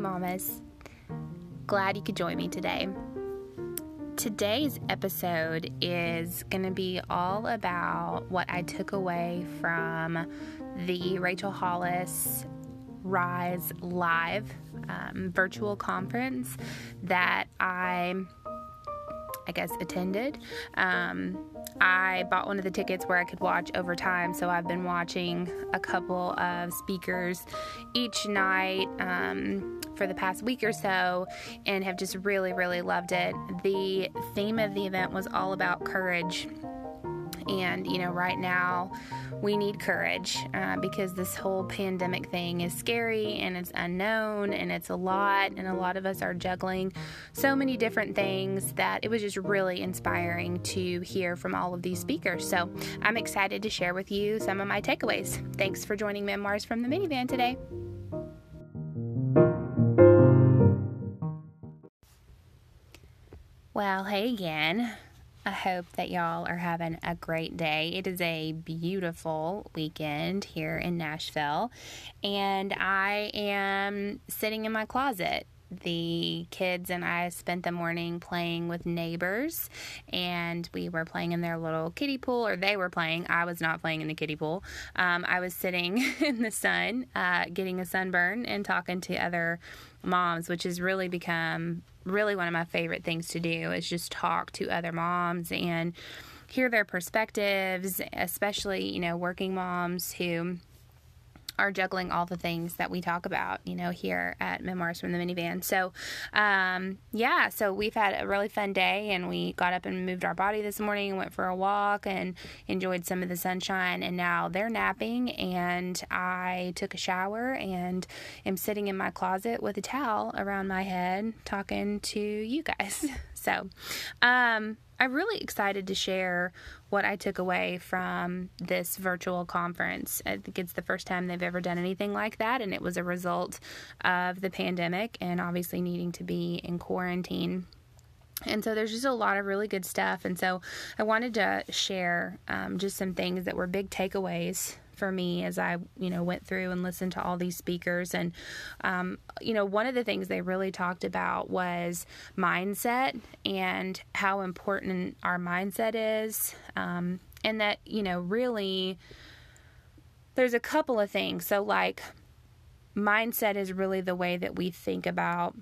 mamas. Glad you could join me today. Today's episode is going to be all about what I took away from the Rachel Hollis Rise Live um, virtual conference that I I guess, attended. Um, I bought one of the tickets where I could watch over time, so I've been watching a couple of speakers each night um, for the past week or so and have just really, really loved it. The theme of the event was all about courage. And, you know, right now, we need courage uh, because this whole pandemic thing is scary and it's unknown and it's a lot, and a lot of us are juggling so many different things that it was just really inspiring to hear from all of these speakers. So I'm excited to share with you some of my takeaways. Thanks for joining Memoirs from the Minivan today. Well, hey again. I hope that y'all are having a great day. It is a beautiful weekend here in Nashville, and I am sitting in my closet the kids and I spent the morning playing with neighbors, and we were playing in their little kiddie pool, or they were playing. I was not playing in the kiddie pool. Um, I was sitting in the sun, uh, getting a sunburn, and talking to other moms, which has really become really one of my favorite things to do is just talk to other moms and hear their perspectives, especially, you know, working moms who are juggling all the things that we talk about, you know, here at Memoirs from the Minivan. So, um, yeah, so we've had a really fun day and we got up and moved our body this morning, went for a walk and enjoyed some of the sunshine. And now they're napping and I took a shower and am sitting in my closet with a towel around my head talking to you guys. So, um, I'm really excited to share what I took away from this virtual conference. I think it's the first time they've ever done anything like that, and it was a result of the pandemic and obviously needing to be in quarantine. And so there's just a lot of really good stuff. And so I wanted to share um, just some things that were big takeaways for me as I, you know, went through and listened to all these speakers. And, um, you know, one of the things they really talked about was mindset and how important our mindset is. Um, and that, you know, really, there's a couple of things. So, like, mindset is really the way that we think about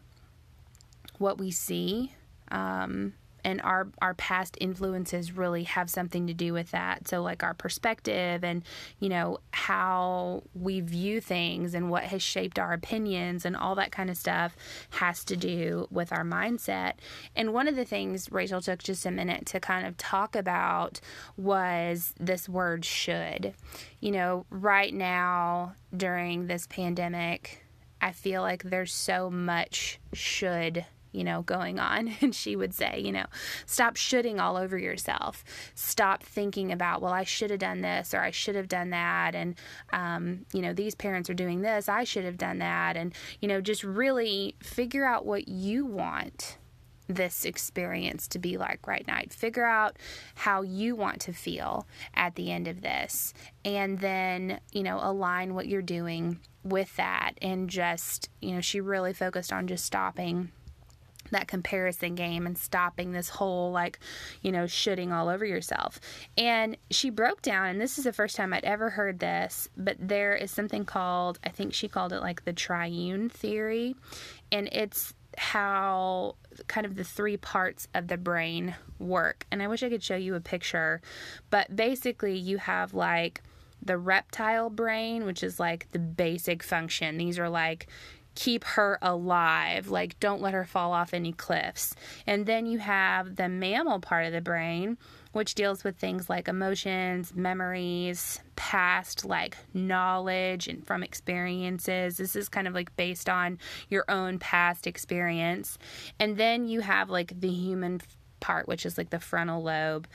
what we see. Um, and our our past influences really have something to do with that. So like our perspective and you know how we view things and what has shaped our opinions and all that kind of stuff has to do with our mindset. And one of the things Rachel took just a minute to kind of talk about was this word should. You know right now during this pandemic I feel like there's so much should you know, going on. And she would say, you know, stop shoulding all over yourself. Stop thinking about, well, I should have done this or I should have done that. And, um, you know, these parents are doing this. I should have done that. And, you know, just really figure out what you want this experience to be like right now. Figure out how you want to feel at the end of this. And then, you know, align what you're doing with that. And just, you know, she really focused on just stopping that comparison game and stopping this whole like you know shoulding all over yourself. And she broke down and this is the first time i'd ever heard this but there is something called i think she called it like the triune theory. And it's how kind of the three parts of the brain work. And i wish i could show you a picture but basically you have like the reptile brain, which is like the basic function. These are like keep her alive, like don't let her fall off any cliffs. And then you have the mammal part of the brain, which deals with things like emotions, memories, past like knowledge and from experiences. This is kind of like based on your own past experience. And then you have like the human part, which is like the frontal lobe.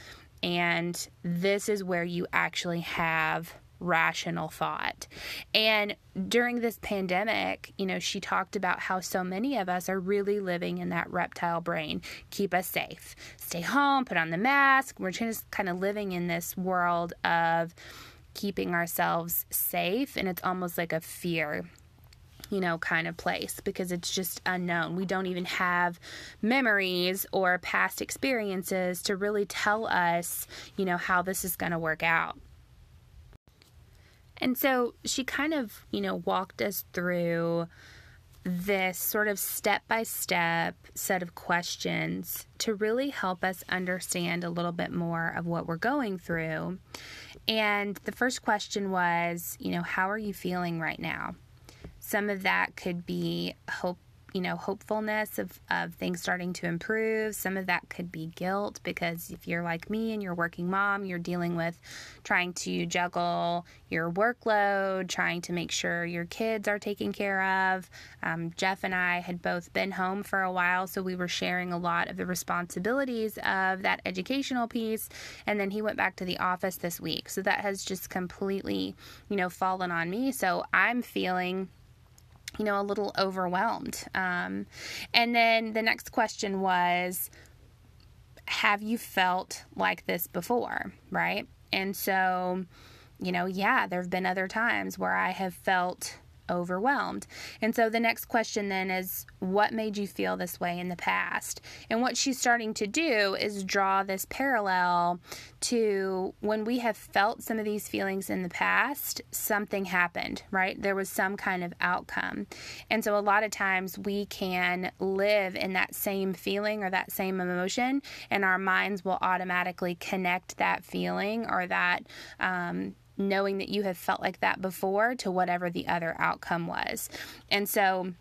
And this is where you actually have rational thought. And during this pandemic, you know, she talked about how so many of us are really living in that reptile brain. Keep us safe. Stay home, put on the mask. We're just kind of living in this world of keeping ourselves safe, and it's almost like a fear you know, kind of place because it's just unknown. We don't even have memories or past experiences to really tell us, you know, how this is going to work out. And so she kind of, you know, walked us through this sort of step by step set of questions to really help us understand a little bit more of what we're going through. And the first question was, you know, how are you feeling right now? Some of that could be hope you know, hopefulness of, of things starting to improve. Some of that could be guilt because if you're like me and you're a working mom, you're dealing with trying to juggle your workload, trying to make sure your kids are taken care of. Um, Jeff and I had both been home for a while, so we were sharing a lot of the responsibilities of that educational piece. And then he went back to the office this week. So that has just completely, you know, fallen on me. So I'm feeling you know, a little overwhelmed. Um, and then the next question was, have you felt like this before? Right. And so, you know, yeah, there have been other times where I have felt overwhelmed. And so the next question then is what made you feel this way in the past? And what she's starting to do is draw this parallel to when we have felt some of these feelings in the past, something happened, right? There was some kind of outcome. And so a lot of times we can live in that same feeling or that same emotion, and our minds will automatically connect that feeling or that um, knowing that you have felt like that before to whatever the other outcome was. And so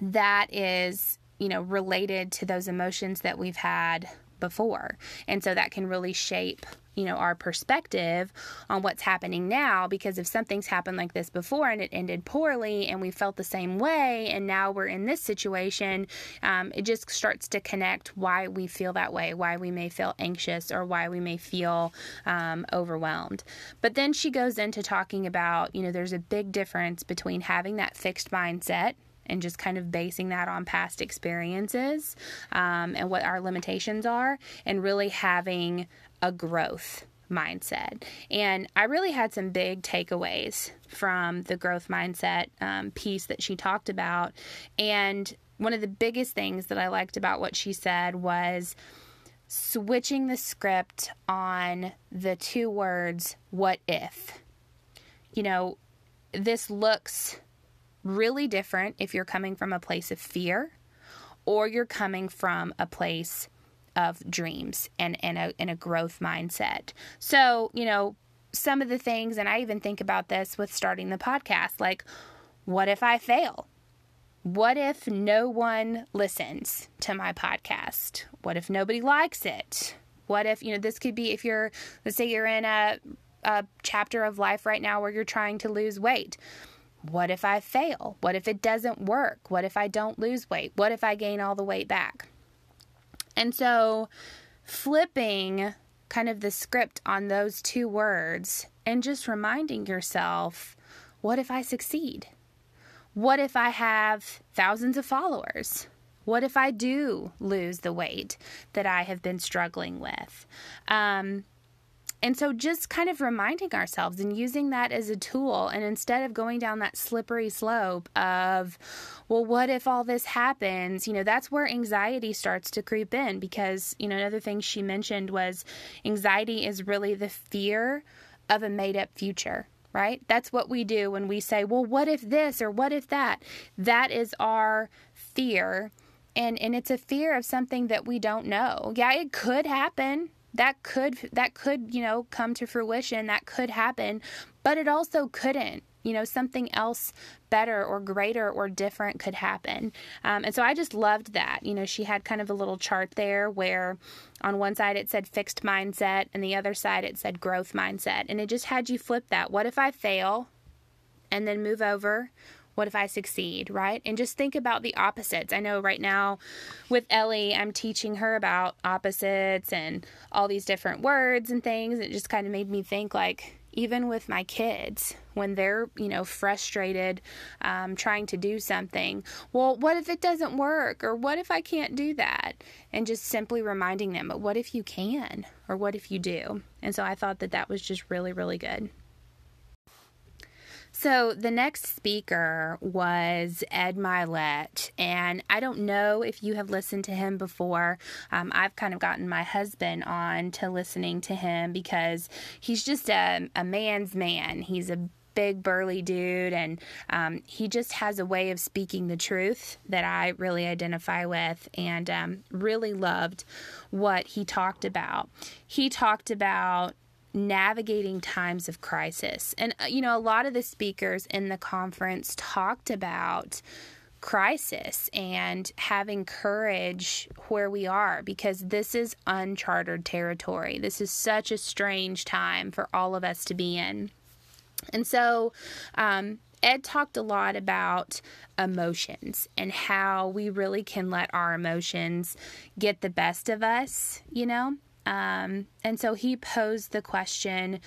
that is, you know, related to those emotions that we've had before. And so that can really shape you know our perspective on what's happening now because if something's happened like this before and it ended poorly and we felt the same way and now we're in this situation um, it just starts to connect why we feel that way why we may feel anxious or why we may feel um, overwhelmed. But then she goes into talking about you know there's a big difference between having that fixed mindset and just kind of basing that on past experiences um, and what our limitations are, and really having a growth mindset. And I really had some big takeaways from the growth mindset um, piece that she talked about. And one of the biggest things that I liked about what she said was switching the script on the two words, what if. You know, this looks really different if you're coming from a place of fear or you're coming from a place of dreams and, and, a, and a growth mindset. So, you know, some of the things, and I even think about this with starting the podcast like, what if I fail? What if no one listens to my podcast? What if nobody likes it? What if, you know, this could be if you're, let's say you're in a, a chapter of life right now where you're trying to lose weight. What if I fail? What if it doesn't work? What if I don't lose weight? What if I gain all the weight back? And so flipping kind of the script on those two words and just reminding yourself what if I succeed? What if I have thousands of followers? What if I do lose the weight that I have been struggling with? Um, and so just kind of reminding ourselves and using that as a tool, and instead of going down that slippery slope of, well, what if all this happens? You know, that's where anxiety starts to creep in because, you know, another thing she mentioned was anxiety is really the fear of a made up future right? That's what we do when we say, well, what if this or what if that? That is our fear. And, and it's a fear of something that we don't know. Yeah, it could happen that could that could you know come to fruition that could happen but it also couldn't you know something else better or greater or different could happen. Um, and so i just loved that you know she had kind of a little chart there where on one side it said fixed mindset and the other side it said growth mindset and it just had you flip that. What if i fail and then move over what if I succeed, right? And just think about the opposites. I know right now with Ellie, I'm teaching her about opposites and all these different words and things. It just kind of made me think like, even with my kids, when they're, you know, frustrated um, trying to do something, well, what if it doesn't work? Or what if I can't do that? And just simply reminding them, but what if you can? Or what if you do? And so I thought that that was just really, really good. So the next speaker was Ed Mylett, and I don't know if you have listened to him before. Um, I've kind of gotten my husband on to listening to him because he's just a, a man's man. He's a big burly dude and um, he just has a way of speaking the truth that i really identify with and um, really loved what he talked about he talked about navigating times of crisis. And, uh, you know, a lot of the speakers in the conference talked about crisis and having courage where we are because this is uncharted territory. This is such a strange time for all of us to be in. And so, um, Ed talked a lot about emotions and how we really can let our emotions get the best of us, you know? Um, and so he posed the question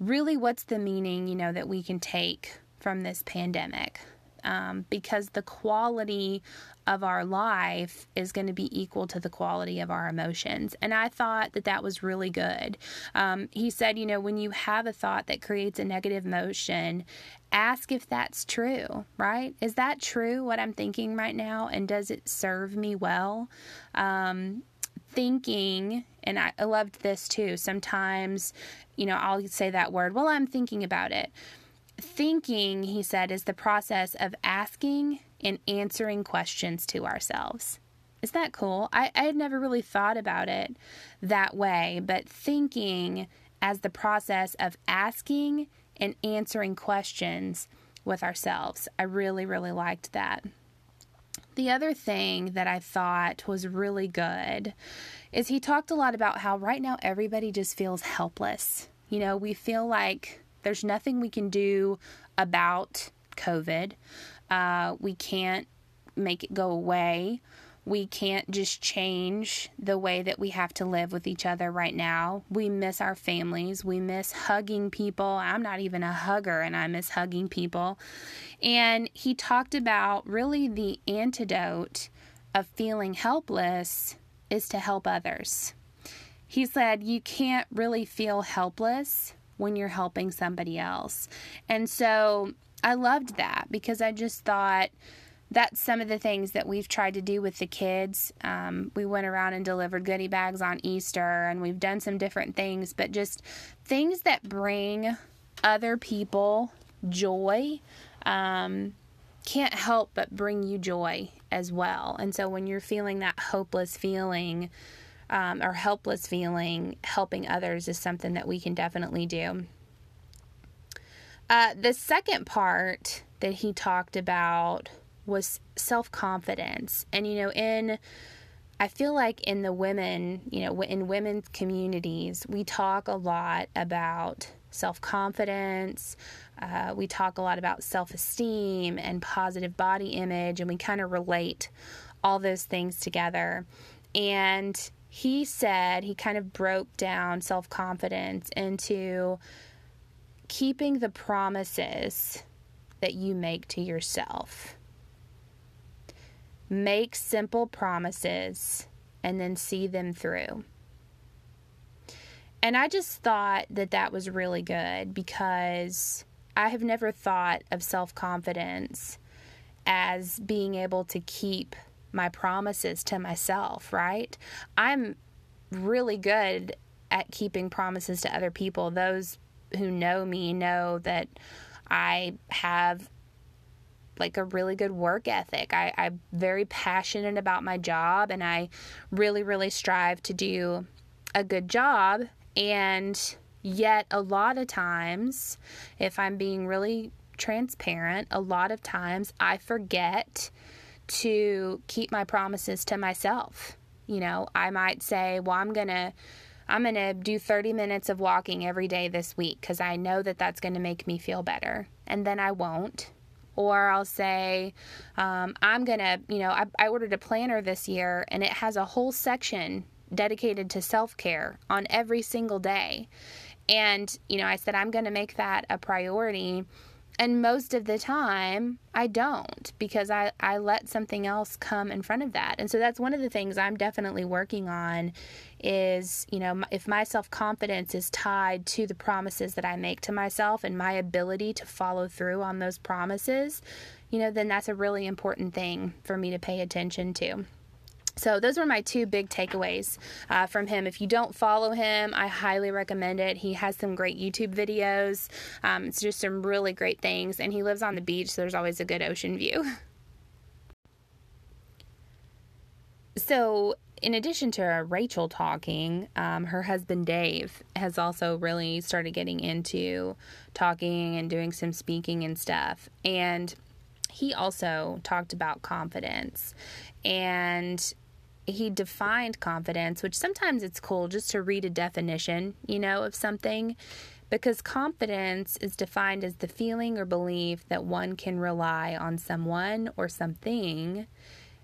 really, what's the meaning, you know, that we can take from this pandemic? Um, because the quality of our life is going to be equal to the quality of our emotions. And I thought that that was really good. Um, he said, you know, when you have a thought that creates a negative emotion, ask if that's true, right? Is that true, what I'm thinking right now? And does it serve me well? Um, thinking, and I, I loved this too. Sometimes, you know, I'll say that word, well, I'm thinking about it. Thinking, he said, is the process of asking and answering questions to ourselves. Is that cool? I, I had never really thought about it that way, but thinking as the process of asking and answering questions with ourselves. I really, really liked that. The other thing that I thought was really good is he talked a lot about how right now everybody just feels helpless. You know, we feel like there's nothing we can do about COVID. Uh, we can't make it go away. We can't just change the way that we have to live with each other right now. We miss our families. We miss hugging people. I'm not even a hugger and I miss hugging people. And he talked about really the antidote of feeling helpless is to help others. He said, You can't really feel helpless when you're helping somebody else. And so I loved that because I just thought, that's some of the things that we've tried to do with the kids. Um, we went around and delivered goodie bags on Easter, and we've done some different things, but just things that bring other people joy um, can't help but bring you joy as well. And so when you're feeling that hopeless feeling, um, or helpless feeling, helping others is something that we can definitely do. Uh, the second part that he talked about was self confidence. And, you know, in, I feel like in the women, you know, in women's communities, we talk a lot about self confidence. Uh, we talk a lot about self esteem and positive body image, and we kind of relate all those things together. And he said he kind of broke down self confidence into keeping the promises that you make to yourself. Make simple promises and then see them through. And I just thought that that was really good because I have never thought of self confidence as being able to keep my promises to myself, right? I'm really good at keeping promises to other people. Those who know me know that I have like a really good work ethic. I, I'm very passionate about my job and I really, really strive to do a good job. And yet, a lot of times, if I'm being really transparent, a lot of times I forget to keep my promises to myself. You know, I might say, well, I'm going to. I'm going to do 30 minutes of walking every day this week because I know that that's going to make me feel better. And then I won't or I'll say, um, I'm gonna, you know, I, I ordered a planner this year and it has a whole section dedicated to self care on every single day. And, you know, I said, I'm gonna make that a priority. And most of the time I don't because I, I let something else come in front of that. And so that's one of the things I'm definitely working on is, you know, if my self confidence is tied to the promises that I make to myself and my ability to follow through on those promises, you know, then that's a really important thing for me to pay attention to. So, those were my two big takeaways uh, from him. If you don't follow him, I highly recommend it. He has some great YouTube videos. Um, it's just some really great things. And he lives on the beach, so there's always a good ocean view. So, in addition to Rachel talking, um, her husband Dave has also really started getting into talking and doing some speaking and stuff. And he also talked about confidence and he defined confidence, which sometimes it's cool just to read a definition, you know, of something. Because confidence is defined as the feeling or belief that one can rely on someone or something.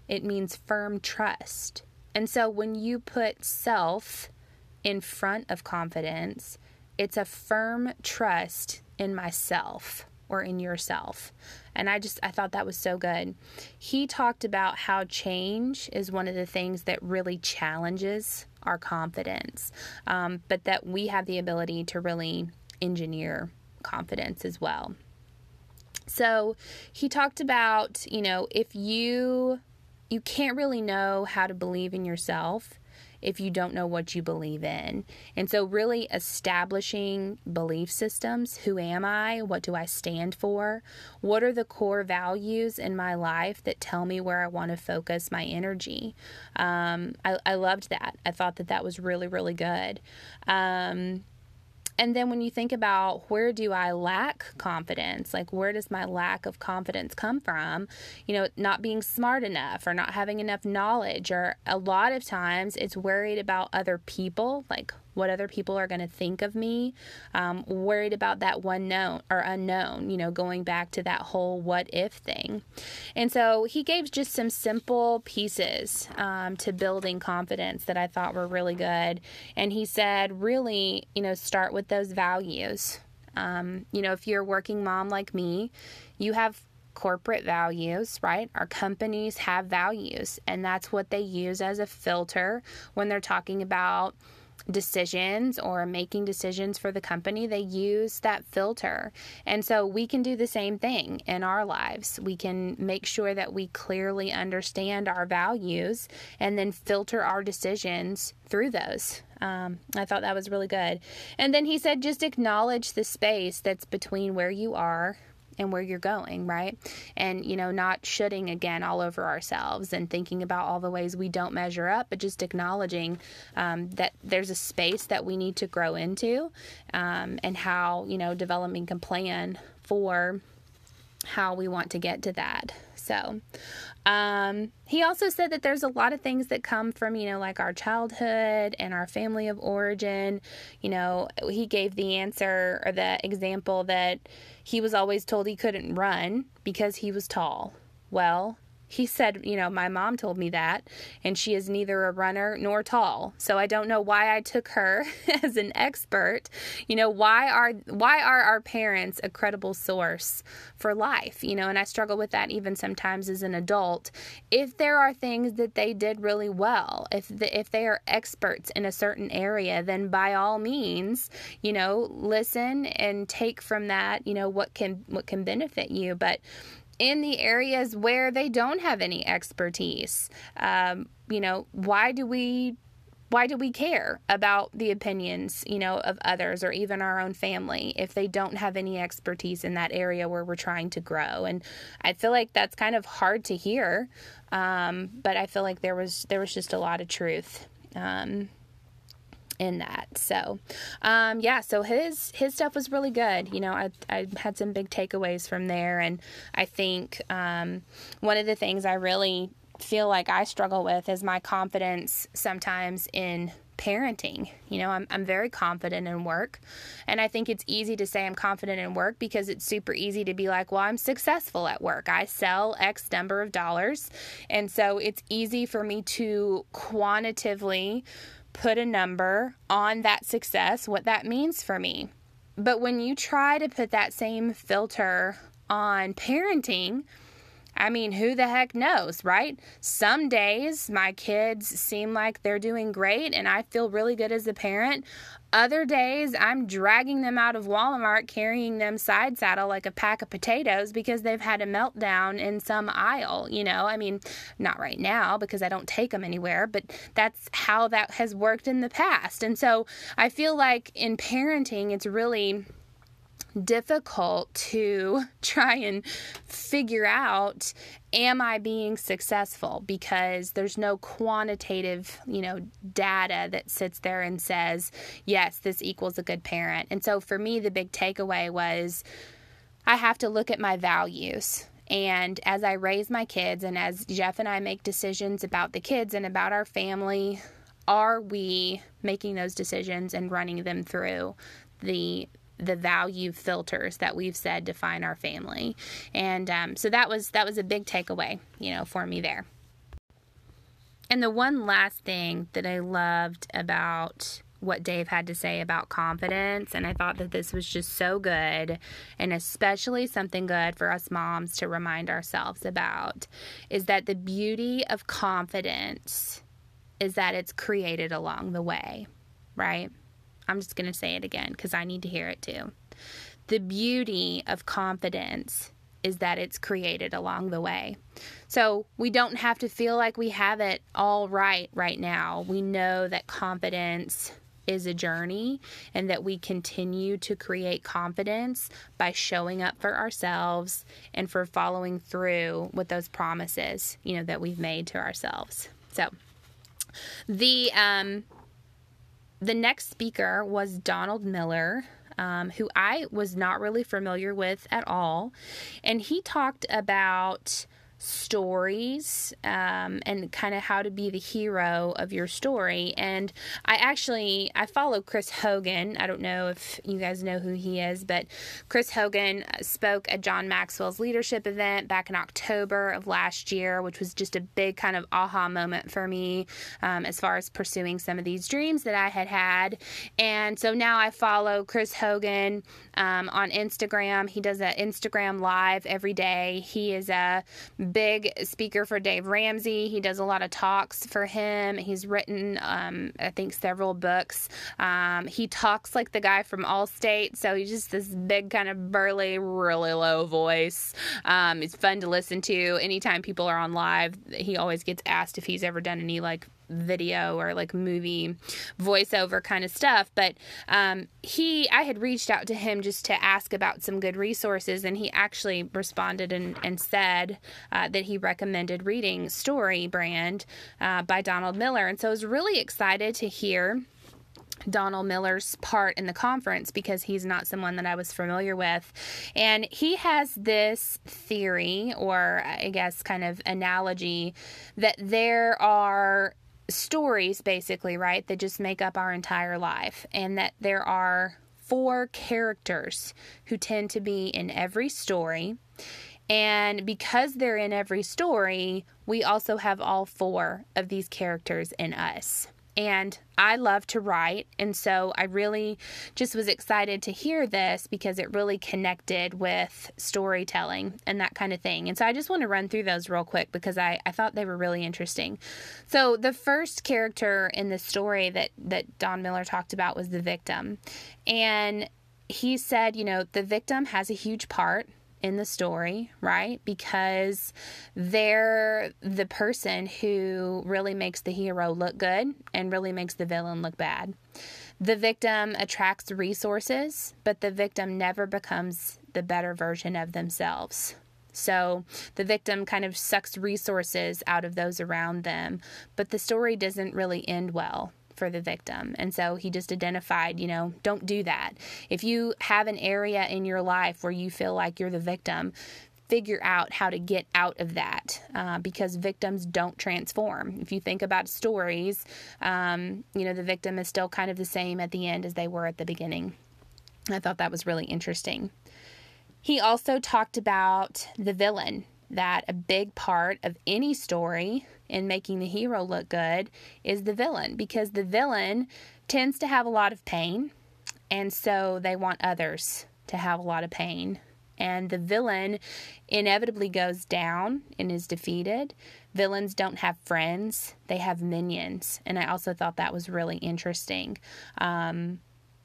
It means firm trust. And so when you put self in front of confidence, it's a firm trust in myself or in yourself. And I just I thought that was so good. He talked about how change is one of the things that really challenges our confidence, um, but that we have the ability to really engineer confidence as well. So he talked about, you know, if you you can't really know how to believe in yourself if you don't know what you believe in. And so, really establishing belief systems who am I? What do I stand for? What are the core values in my life that tell me where I want to focus my energy? Um, I, I loved that. I thought that that was really, really good. Um, and then when you think about where do I lack confidence, like where does my lack of confidence come from? You know, not being smart enough or not having enough knowledge, or a lot of times it's worried about other people, like what other people are going to think of me, um, worried about that one known or unknown, you know, going back to that whole what if thing. And so he gave just some simple pieces um, to building confidence that I thought were really good. And he said, really, you know, start with those values. Um, you know, if you're a working mom like me, you have corporate values, right? Our companies have values, and that's what they use as a filter when they're talking about decisions or making decisions for the company, they use that filter. And so we can do the same thing in our lives. We can make sure that we clearly understand our values and then filter our decisions through those. Um, I thought that was really good. And then he said, just acknowledge the space that's between where you are and where you're going, right? And, you know, not shoulding again all over ourselves and thinking about all the ways we don't measure up, but just acknowledging um, that there's a space that we need to grow into um, and how, you know, developing a plan for how we want to get to that. So, um, he also said that there's a lot of things that come from, you know, like our childhood and our family of origin. You know, he gave the answer or the example that he was always told he couldn't run because he was tall. Well, he said, you know, my mom told me that, and she is neither a runner nor tall. So I don't know why I took her as an expert. You know, why are why are our parents a credible source for life? You know, and I struggle with that even sometimes as an adult. If there are things that they did really well, if the, if they are experts in a certain area, then by all means, you know, listen and take from that, you know, what can what can benefit you. But in the areas where they don't have any expertise. Um, you know, why do we why do we care about the opinions, you know, of others or even our own family if they don't have any expertise in that area where we're trying to grow? And I feel like that's kind of hard to hear, um, but I feel like there was there was just a lot of truth. Um, in that. So, um, yeah, so his his stuff was really good. You know, I I had some big takeaways from there, and I think um, one of the things I really feel like I struggle with is my confidence sometimes in parenting. You know, I'm, I'm very confident in work. And I think it's easy to say I'm confident in work because it's super easy to be like, well, I'm successful at work. I sell X number of dollars. And so it's easy for me to quantitatively put a number on that success, what that means for me. but when you try to put that same filter on parenting, I mean, who the heck knows, right? Some days my kids seem like they're doing great and I feel really good as a parent. Other days I'm dragging them out of Walmart carrying them side saddle like a pack of potatoes because they've had a meltdown in some aisle, you know? I mean, not right now because I don't take them anywhere, but that's how that has worked in the past. And so I feel like in parenting, it's really difficult to try and figure out am I being successful because there's no quantitative, you know, data that sits there and says, yes, this equals a good parent. And so for me the big takeaway was I have to look at my values. And as I raise my kids and as Jeff and I make decisions about the kids and about our family, are we making those decisions and running them through the the value filters that we've said define our family. And um, so that was that was a big takeaway, you know, for me there. And the one last thing that I loved about what Dave had to say about confidence, and I thought that this was just so good, and especially something good for us moms to remind ourselves about, is that the beauty of confidence is that it's created along the way, right? I'm just going to say it again because I need to hear it too. The beauty of confidence is that it's created along the way. So we don't have to feel like we have it all right right now. We know that confidence is a journey and that we continue to create confidence by showing up for ourselves and for following through with those promises, you know, that we've made to ourselves. So the um the next speaker was Donald Miller. Um, who I was not really familiar with at all. And he talked about stories um, and kind of how to be the hero of your story. And i actually i follow chris hogan. I don't know if you guys know who he is but chris hogan spoke at john maxwell's leadership event back in october of last year which was just a big kind of aha moment for me um, as far as pursuing some of these dreams that i had had. And so now i follow chris hogan um, on instagram. He does an instagram live every day. He is a big speaker for Dave Ramsey. He does a lot of talks for him. He's written, um, I think, several books. Um, he talks like the guy from Allstate, so he's just this big, kind of burly, really low voice. Um, it's fun to listen to. Anytime people are on live, he always gets asked if he's ever done any like video or like movie voiceover kind of stuff. But um, he, I had reached out to him just to ask about some good resources, and he actually responded and, and said uh, that he recommended reading Story Brand uh, by Donald Miller. And so I was really excited to hear. Donald Miller's part in the conference because he's not someone that I was familiar with. And he has this theory, or I guess kind of analogy, that there are stories, basically, right, that just make up our entire life, and that there are four characters who tend to be in every story. And because they're in every story, we also have all four of these characters in us and I love to write. And so I really just was excited to hear this because it really connected with storytelling and that kind of thing. And so I just want to run through those real quick because I, I thought they were really interesting. So the first character in the story that, that Don Miller talked about was the victim. And he said, you know, the victim has a huge part in the story, right? Because they're the person who really makes the hero look good and really makes the villain look bad. The victim attracts resources, but the victim never becomes the better version of themselves. So the victim kind of sucks resources out of those around them, but the story doesn't really end well for the victim. And so he just identified, you know, don't do that. If you have an area in your life where you feel like you're the victim, figure out how to get out of that uh, because victims don't transform. If you think about stories, um, you know, the victim is still kind of the same at the end as they were at the beginning. I thought that was really interesting. He also talked about the villain, that a big part of any story in making the hero look good is the villain because the villain tends to have a lot of pain and so they want others to have a lot of pain. And the villain inevitably goes down and is defeated. Villains don't have friends, they have minions. And I also thought that was really interesting. Um,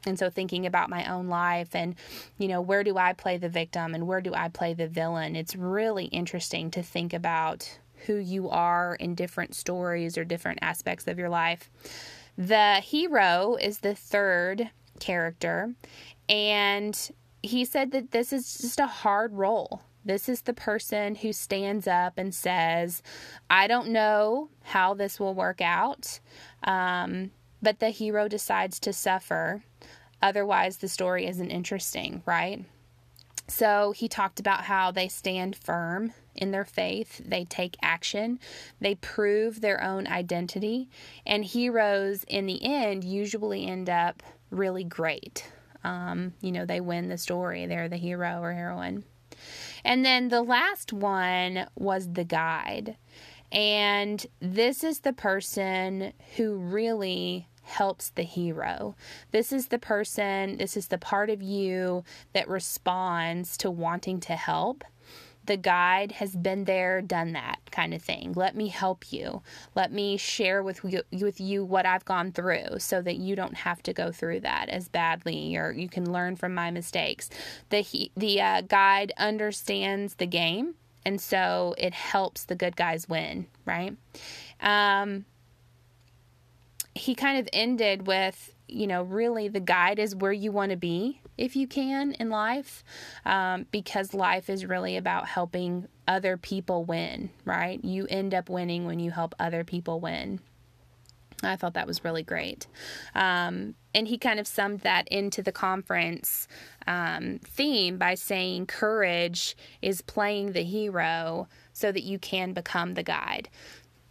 and so thinking about my own life and, you know, where do I play the victim and where do I play the villain? It's really interesting to think about who you are in different stories or different aspects of your life. The hero is the third character, and he said that this is just a hard role. This is the person who stands up and says, I don't know how this will work out, um, but the hero decides to suffer. Otherwise, the story isn't interesting, right? So he talked about how they stand firm in their faith, they take action, they prove their own identity, and heroes in the end usually end up really great. Um, you know, they win the story, they're the hero or heroine. And then the last one was the guide. And this is the person who really helps the hero. This is the person, this is the part of you that responds to wanting to help. The guide has been there, done that kind of thing. Let me help you. Let me share with you, with you what I've gone through so that you don't have to go through that as badly or you can learn from my mistakes. The the uh, guide understands the game and so it helps the good guys win, right? Um, he kind of ended with, you know, really the guide is where you want to be if you can in life, um, because life is really about helping other people win, right? You end up winning when you help other people win. I thought that was really great. Um, and he kind of summed that into the conference um, theme by saying courage is playing the hero so that you can become the guide.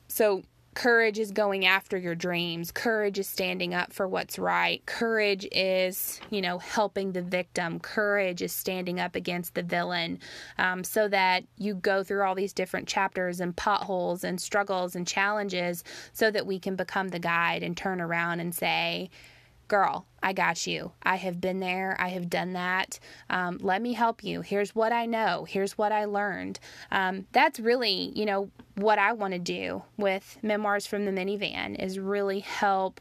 So, Courage is going after your dreams. Courage is standing up for what's right. Courage is, you know, helping the victim. Courage is standing up against the villain um, so that you go through all these different chapters and potholes and struggles and challenges so that we can become the guide and turn around and say, girl, I got you. I have been there. I have done that. Um, let me help you. Here's what I know. Here's what I learned. Um, that's really, you know, what I want to do with Memoirs from the Minivan is really help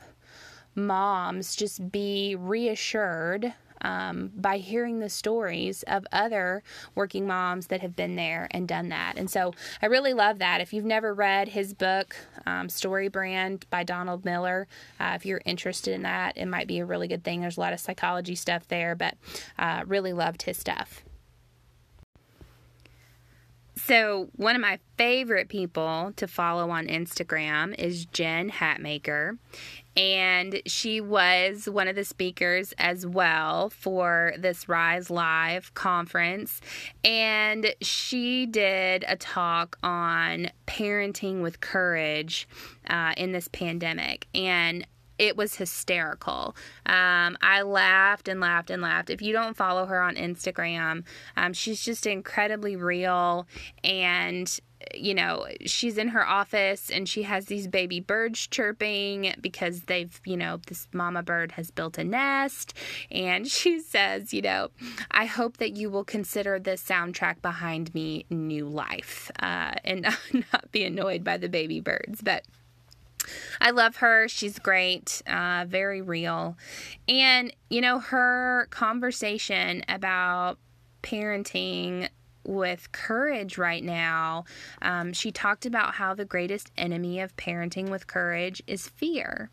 moms just be reassured um, by hearing the stories of other working moms that have been there and done that. And so I really love that. If you've never read his book, um, Story Brand by Donald Miller, uh, if you're interested in that, it might be a really good thing. There's a lot of psychology stuff there, but uh, really loved his stuff. So, one of my favorite people to follow on Instagram is Jen Hatmaker and she was one of the speakers as well for this Rise Live conference. And she did a talk on parenting with courage uh, in this pandemic. And it was hysterical. Um, I laughed and laughed and laughed. If you don't follow her on Instagram, um, she's just incredibly real and you know, she's in her office and she has these baby birds chirping because they've, you know, this mama bird has built a nest. And she says, you know, I hope that you will consider the soundtrack behind me new life uh, and not be annoyed by the baby birds. But I love her. She's great, uh, very real. And, you know, her conversation about parenting with courage right now. Um, she talked about how the greatest enemy of parenting with courage is fear.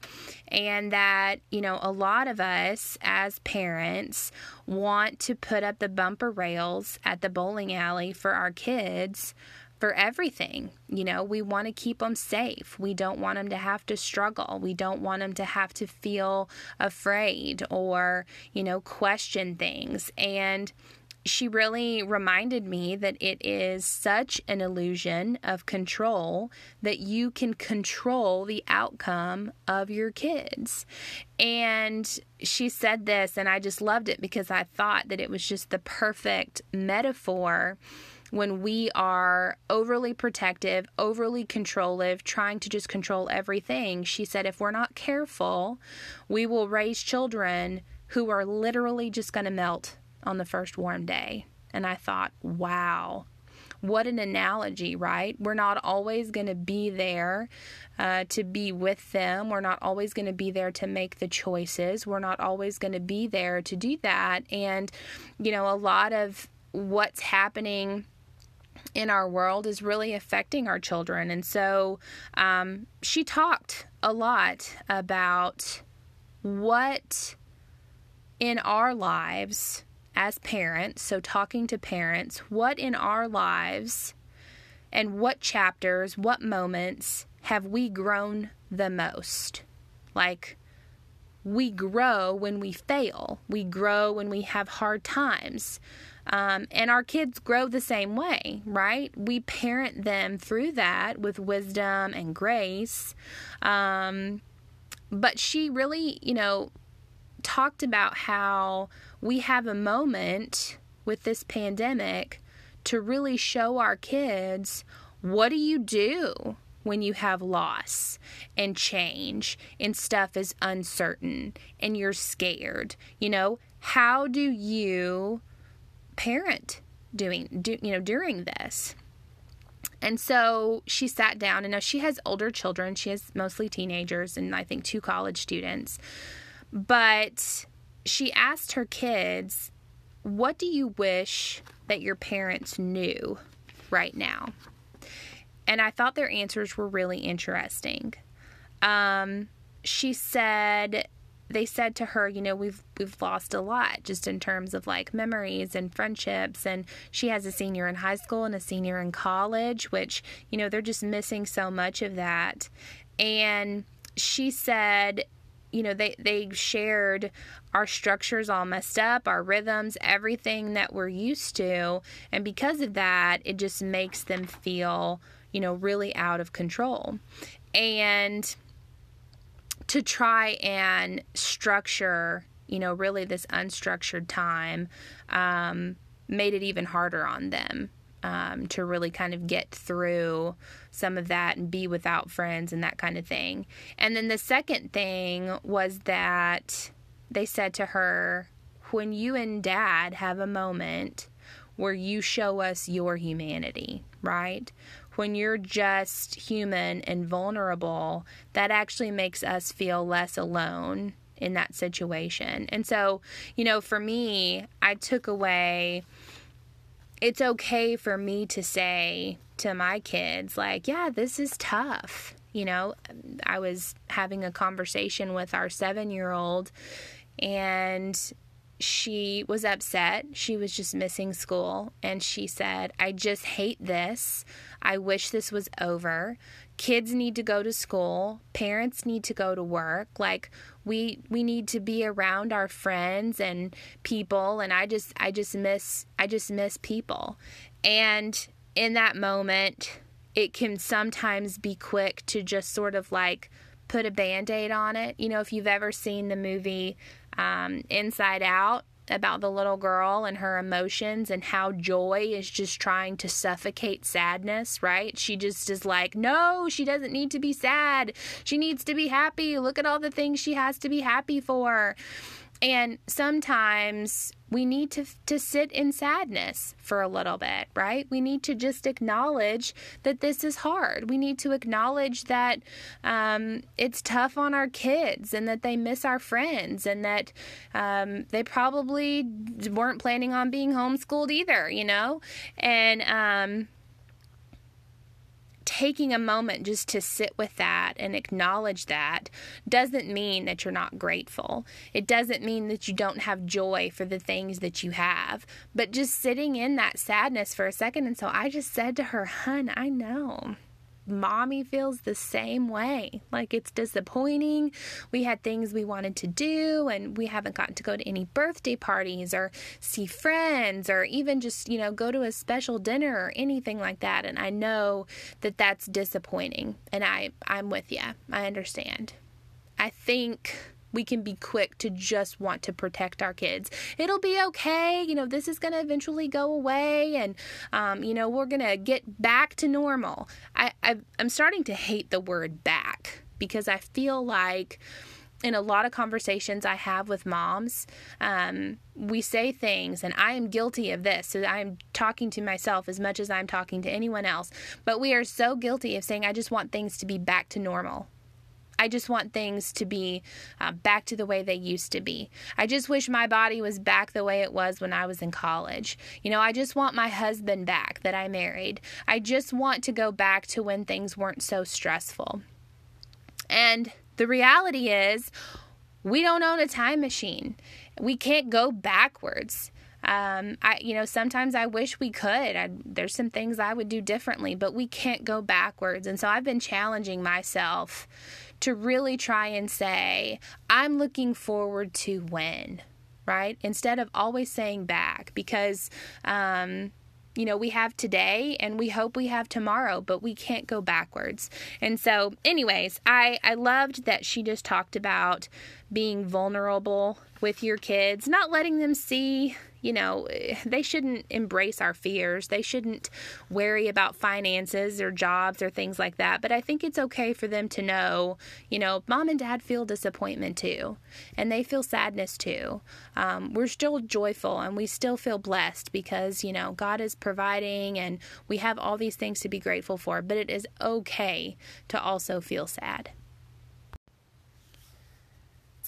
And that, you know, a lot of us as parents want to put up the bumper rails at the bowling alley for our kids for everything. You know, we want to keep them safe. We don't want them to have to struggle. We don't want them to have to feel afraid or, you know, question things. And she really reminded me that it is such an illusion of control that you can control the outcome of your kids. And she said this, and I just loved it because I thought that it was just the perfect metaphor when we are overly protective, overly controlling, trying to just control everything. She said, if we're not careful, we will raise children who are literally just going to melt on the first warm day. And I thought, wow, what an analogy, right? We're not always going to be there uh, to be with them. We're not always going to be there to make the choices. We're not always going to be there to do that. And, you know, a lot of what's happening in our world is really affecting our children. And so um, she talked a lot about what in our lives as parents, so talking to parents, what in our lives and what chapters, what moments have we grown the most? Like, we grow when we fail, we grow when we have hard times. Um, and our kids grow the same way, right? We parent them through that with wisdom and grace. Um, but she really, you know, talked about how we have a moment with this pandemic to really show our kids what do you do when you have loss and change and stuff is uncertain and you're scared you know how do you parent doing do, you know during this and so she sat down and now she has older children she has mostly teenagers and i think two college students but she asked her kids, What do you wish that your parents knew right now? And I thought their answers were really interesting. Um, she said, they said to her, you know, we've we've lost a lot just in terms of like memories and friendships. And she has a senior in high school and a senior in college, which, you know, they're just missing so much of that. And she said you know they they shared our structures all messed up our rhythms everything that we're used to. And because of that it just makes them feel you know really out of control. And to try and structure you know really this unstructured time um, made it even harder on them um, to really kind of get through some of that and be without friends and that kind of thing. And then the second thing was that they said to her, when you and dad have a moment where you show us your humanity, right? When you're just human and vulnerable, that actually makes us feel less alone in that situation. And so, you know, for me, I took away it's okay for me to say to my kids, like, yeah, this is tough. You know, I was having a conversation with our seven year old, and she was upset. She was just missing school. And she said, I just hate this. I wish this was over. Kids need to go to school. Parents need to go to work. Like, we we need to be around our friends and people and I just I just miss I just miss people. And in that moment, it can sometimes be quick to just sort of like put a band-aid on it. You know, if you've ever seen the movie um, Inside Out, about the little girl and her emotions and how joy is just trying to suffocate sadness, right? She just is like, no, she doesn't need to be sad. She needs to be happy. Look at all the things she has to be happy for. And sometimes we need to to sit in sadness for a little bit, right? We need to just acknowledge that this is hard. We need to acknowledge that um, it's tough on our kids and that they miss our friends and that um, they probably weren't planning on being homeschooled either, you know, and um, taking a moment just to sit with that and acknowledge that doesn't mean that you're not grateful. It doesn't mean that you don't have joy for the things that you have, but just sitting in that sadness for a second. And so I just said to her, Hun, I know mommy feels the same way. Like it's disappointing. We had things we wanted to do and we haven't gotten to go to any birthday parties or see friends or even just, you know, go to a special dinner or anything like that. And I know that that's disappointing. And I I'm with you. I understand. I think we can be quick to just want to protect our kids. It'll be okay. You know, this is going to eventually go away and, um, you know, we're going to get back to normal. I, I, I'm starting to hate the word back because I feel like in a lot of conversations I have with moms, um, we say things, and I am guilty of this. So I'm talking to myself as much as I'm talking to anyone else. But we are so guilty of saying, I just want things to be back to normal. I just want things to be uh, back to the way they used to be. I just wish my body was back the way it was when I was in college. You know, I just want my husband back that I married. I just want to go back to when things weren't so stressful. And the reality is, we don't own a time machine. We can't go backwards. Um, I, you know, sometimes I wish we could. I, there's some things I would do differently, but we can't go backwards. And so I've been challenging myself to really try and say, I'm looking forward to when, right? Instead of always saying back, because, um, you know, we have today and we hope we have tomorrow, but we can't go backwards. And so, anyways, I, I loved that she just talked about being vulnerable with your kids, not letting them see you know, they shouldn't embrace our fears. They shouldn't worry about finances or jobs or things like that. But I think it's okay for them to know, you know, mom and dad feel disappointment too, and they feel sadness too. Um, we're still joyful and we still feel blessed because, you know, God is providing and we have all these things to be grateful for. But it is okay to also feel sad.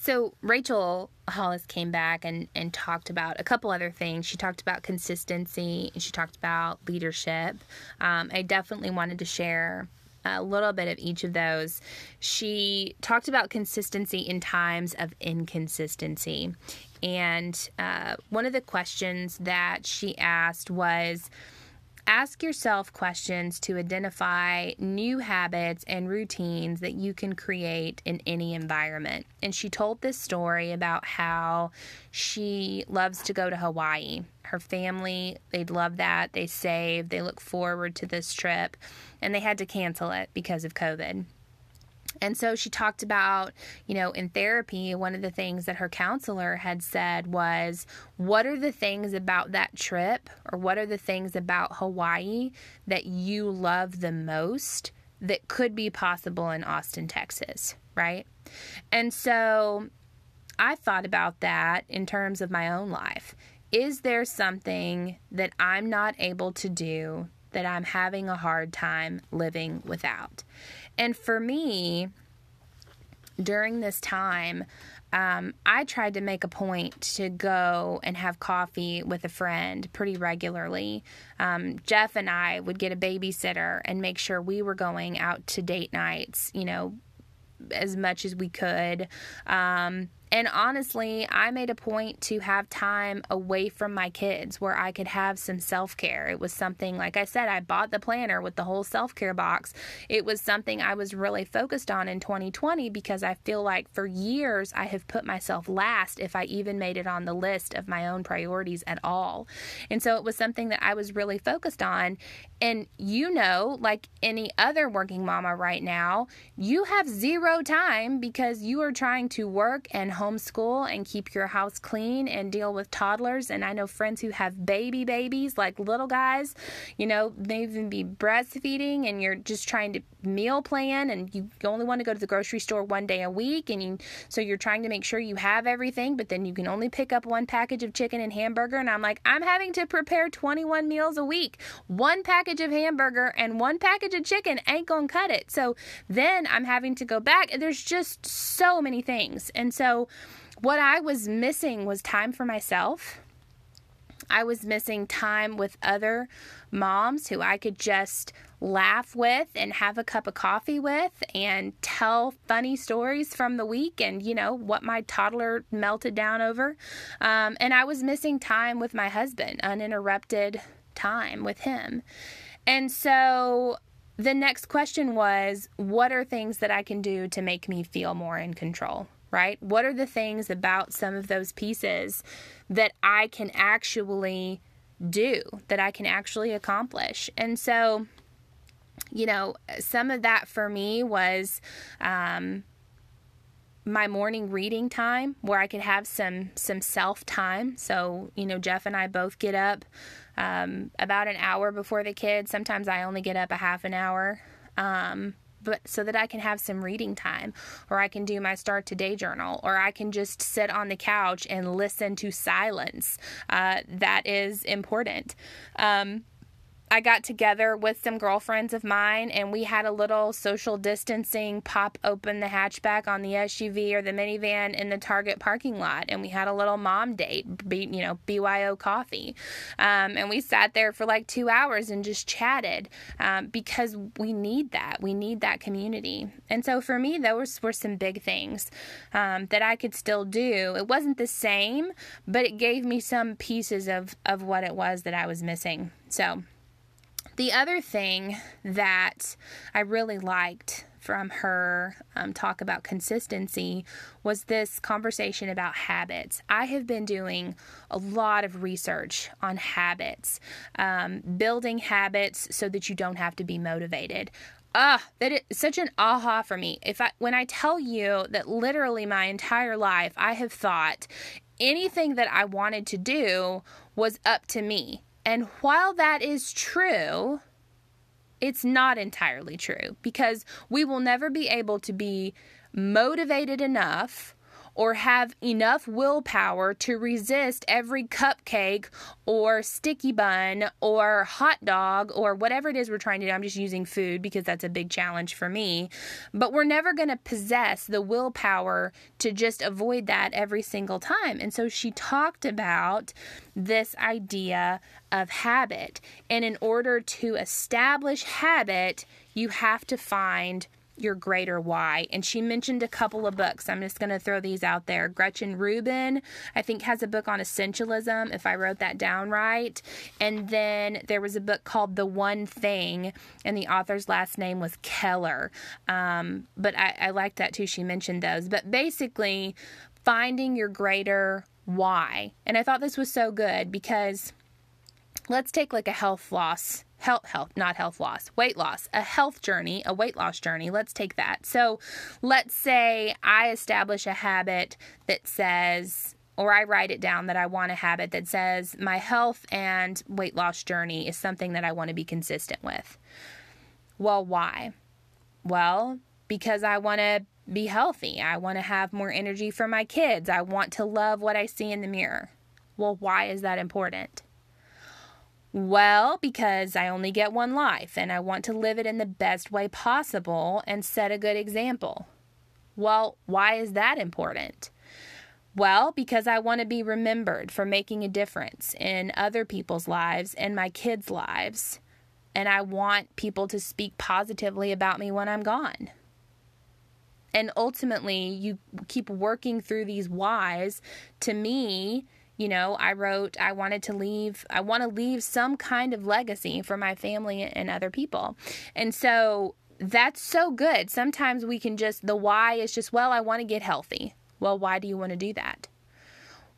So Rachel Hollis came back and, and talked about a couple other things. She talked about consistency and she talked about leadership. Um, I definitely wanted to share a little bit of each of those. She talked about consistency in times of inconsistency. And uh, one of the questions that she asked was, Ask yourself questions to identify new habits and routines that you can create in any environment. And she told this story about how she loves to go to Hawaii. Her family, they'd love that. They save, they look forward to this trip, and they had to cancel it because of COVID. And so she talked about, you know, in therapy, one of the things that her counselor had said was, What are the things about that trip or what are the things about Hawaii that you love the most that could be possible in Austin, Texas? Right. And so I thought about that in terms of my own life. Is there something that I'm not able to do that I'm having a hard time living without? And for me, during this time, um, I tried to make a point to go and have coffee with a friend pretty regularly. Um, Jeff and I would get a babysitter and make sure we were going out to date nights, you know, as much as we could. Um, and honestly, I made a point to have time away from my kids where I could have some self care. It was something, like I said, I bought the planner with the whole self care box. It was something I was really focused on in 2020 because I feel like for years I have put myself last if I even made it on the list of my own priorities at all. And so it was something that I was really focused on. And you know, like any other working mama right now, you have zero time because you are trying to work and homeschool and keep your house clean and deal with toddlers. And I know friends who have baby babies, like little guys, you know, may even be breastfeeding and you're just trying to meal plan and you only want to go to the grocery store one day a week. And you, so you're trying to make sure you have everything, but then you can only pick up one package of chicken and hamburger. And I'm like, I'm having to prepare 21 meals a week. One package of hamburger and one package of chicken ain't gonna cut it. So then I'm having to go back. There's just so many things. And so what I was missing was time for myself. I was missing time with other moms who I could just laugh with and have a cup of coffee with and tell funny stories from the week and, you know, what my toddler melted down over. Um, and I was missing time with my husband, uninterrupted time with him. And so the next question was what are things that I can do to make me feel more in control? Right? What are the things about some of those pieces that I can actually do, that I can actually accomplish? And so, you know, some of that for me was um, my morning reading time where I could have some some self time. So, you know, Jeff and I both get up um, about an hour before the kids. Sometimes I only get up a half an hour. Um, but so that I can have some reading time, or I can do my start today journal, or I can just sit on the couch and listen to silence. Uh, that is important. Um, I got together with some girlfriends of mine and we had a little social distancing pop open the hatchback on the SUV or the minivan in the Target parking lot. And we had a little mom date, you know, BYO coffee. Um, and we sat there for like two hours and just chatted um, because we need that. We need that community. And so for me, those were some big things um, that I could still do. It wasn't the same, but it gave me some pieces of, of what it was that I was missing. So, the other thing that I really liked from her um, talk about consistency was this conversation about habits. I have been doing a lot of research on habits, um, building habits so that you don't have to be motivated. Ah, that is such an aha for me. If I when I tell you that literally my entire life I have thought anything that I wanted to do was up to me and while that is true, it's not entirely true because we will never be able to be motivated enough or have enough willpower to resist every cupcake or sticky bun or hot dog or whatever it is we're trying to do. I'm just using food because that's a big challenge for me. But we're never going to possess the willpower to just avoid that every single time. And so she talked about this idea of habit. And in order to establish habit, you have to find your greater why. And she mentioned a couple of books. I'm just going to throw these out there. Gretchen Rubin, I think, has a book on essentialism, if I wrote that down right. And then there was a book called The One Thing, and the author's last name was Keller. Um, but I, I like that too. She mentioned those. But basically, finding your greater why. And I thought this was so good because let's take like a health loss health health not health loss weight loss a health journey a weight loss journey let's take that so let's say i establish a habit that says or I write it down that I want a habit that says my health and weight loss journey is something that I want to be consistent with. Well, why? Well, because I want to be healthy. I want to have more energy for my kids. I want to love what I see in the mirror. Well, why is that important? Well, because I only get one life and I want to live it in the best way possible and set a good example. Well, why is that important? Well, because I want to be remembered for making a difference in other people's lives and my kids' lives. And I want people to speak positively about me when I'm gone. And ultimately, you keep working through these whys. To me, you know, I wrote, I wanted to leave, I want to leave some kind of legacy for my family and other people. And so that's so good. Sometimes we can just, the why is just, well, I want to get healthy. Well, why do you want to do that?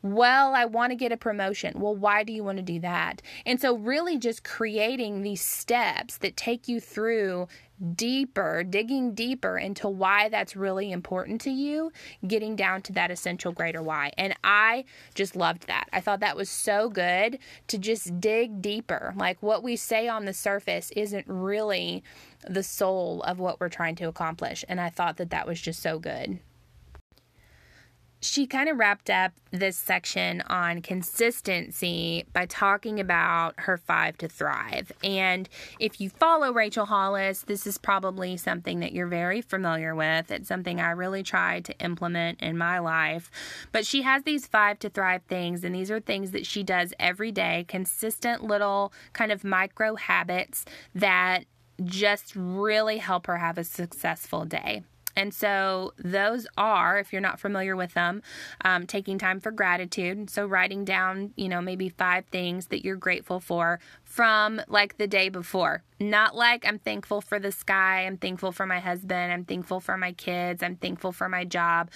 Well, I want to get a promotion. Well, why do you want to do that? And so, really, just creating these steps that take you through deeper, digging deeper into why that's really important to you, getting down to that essential greater why. And I just loved that. I thought that was so good to just dig deeper. Like what we say on the surface isn't really the soul of what we're trying to accomplish. And I thought that that was just so good she kind of wrapped up this section on consistency by talking about her five to thrive. And if you follow Rachel Hollis, this is probably something that you're very familiar with. It's something I really tried to implement in my life. But she has these five to thrive things, and these are things that she does every day, consistent little kind of micro habits that just really help her have a successful day. And so, those are, if you're not familiar with them, um, taking time for gratitude. So, writing down, you know, maybe five things that you're grateful for from like the day before. Not like I'm thankful for the sky, I'm thankful for my husband, I'm thankful for my kids, I'm thankful for my job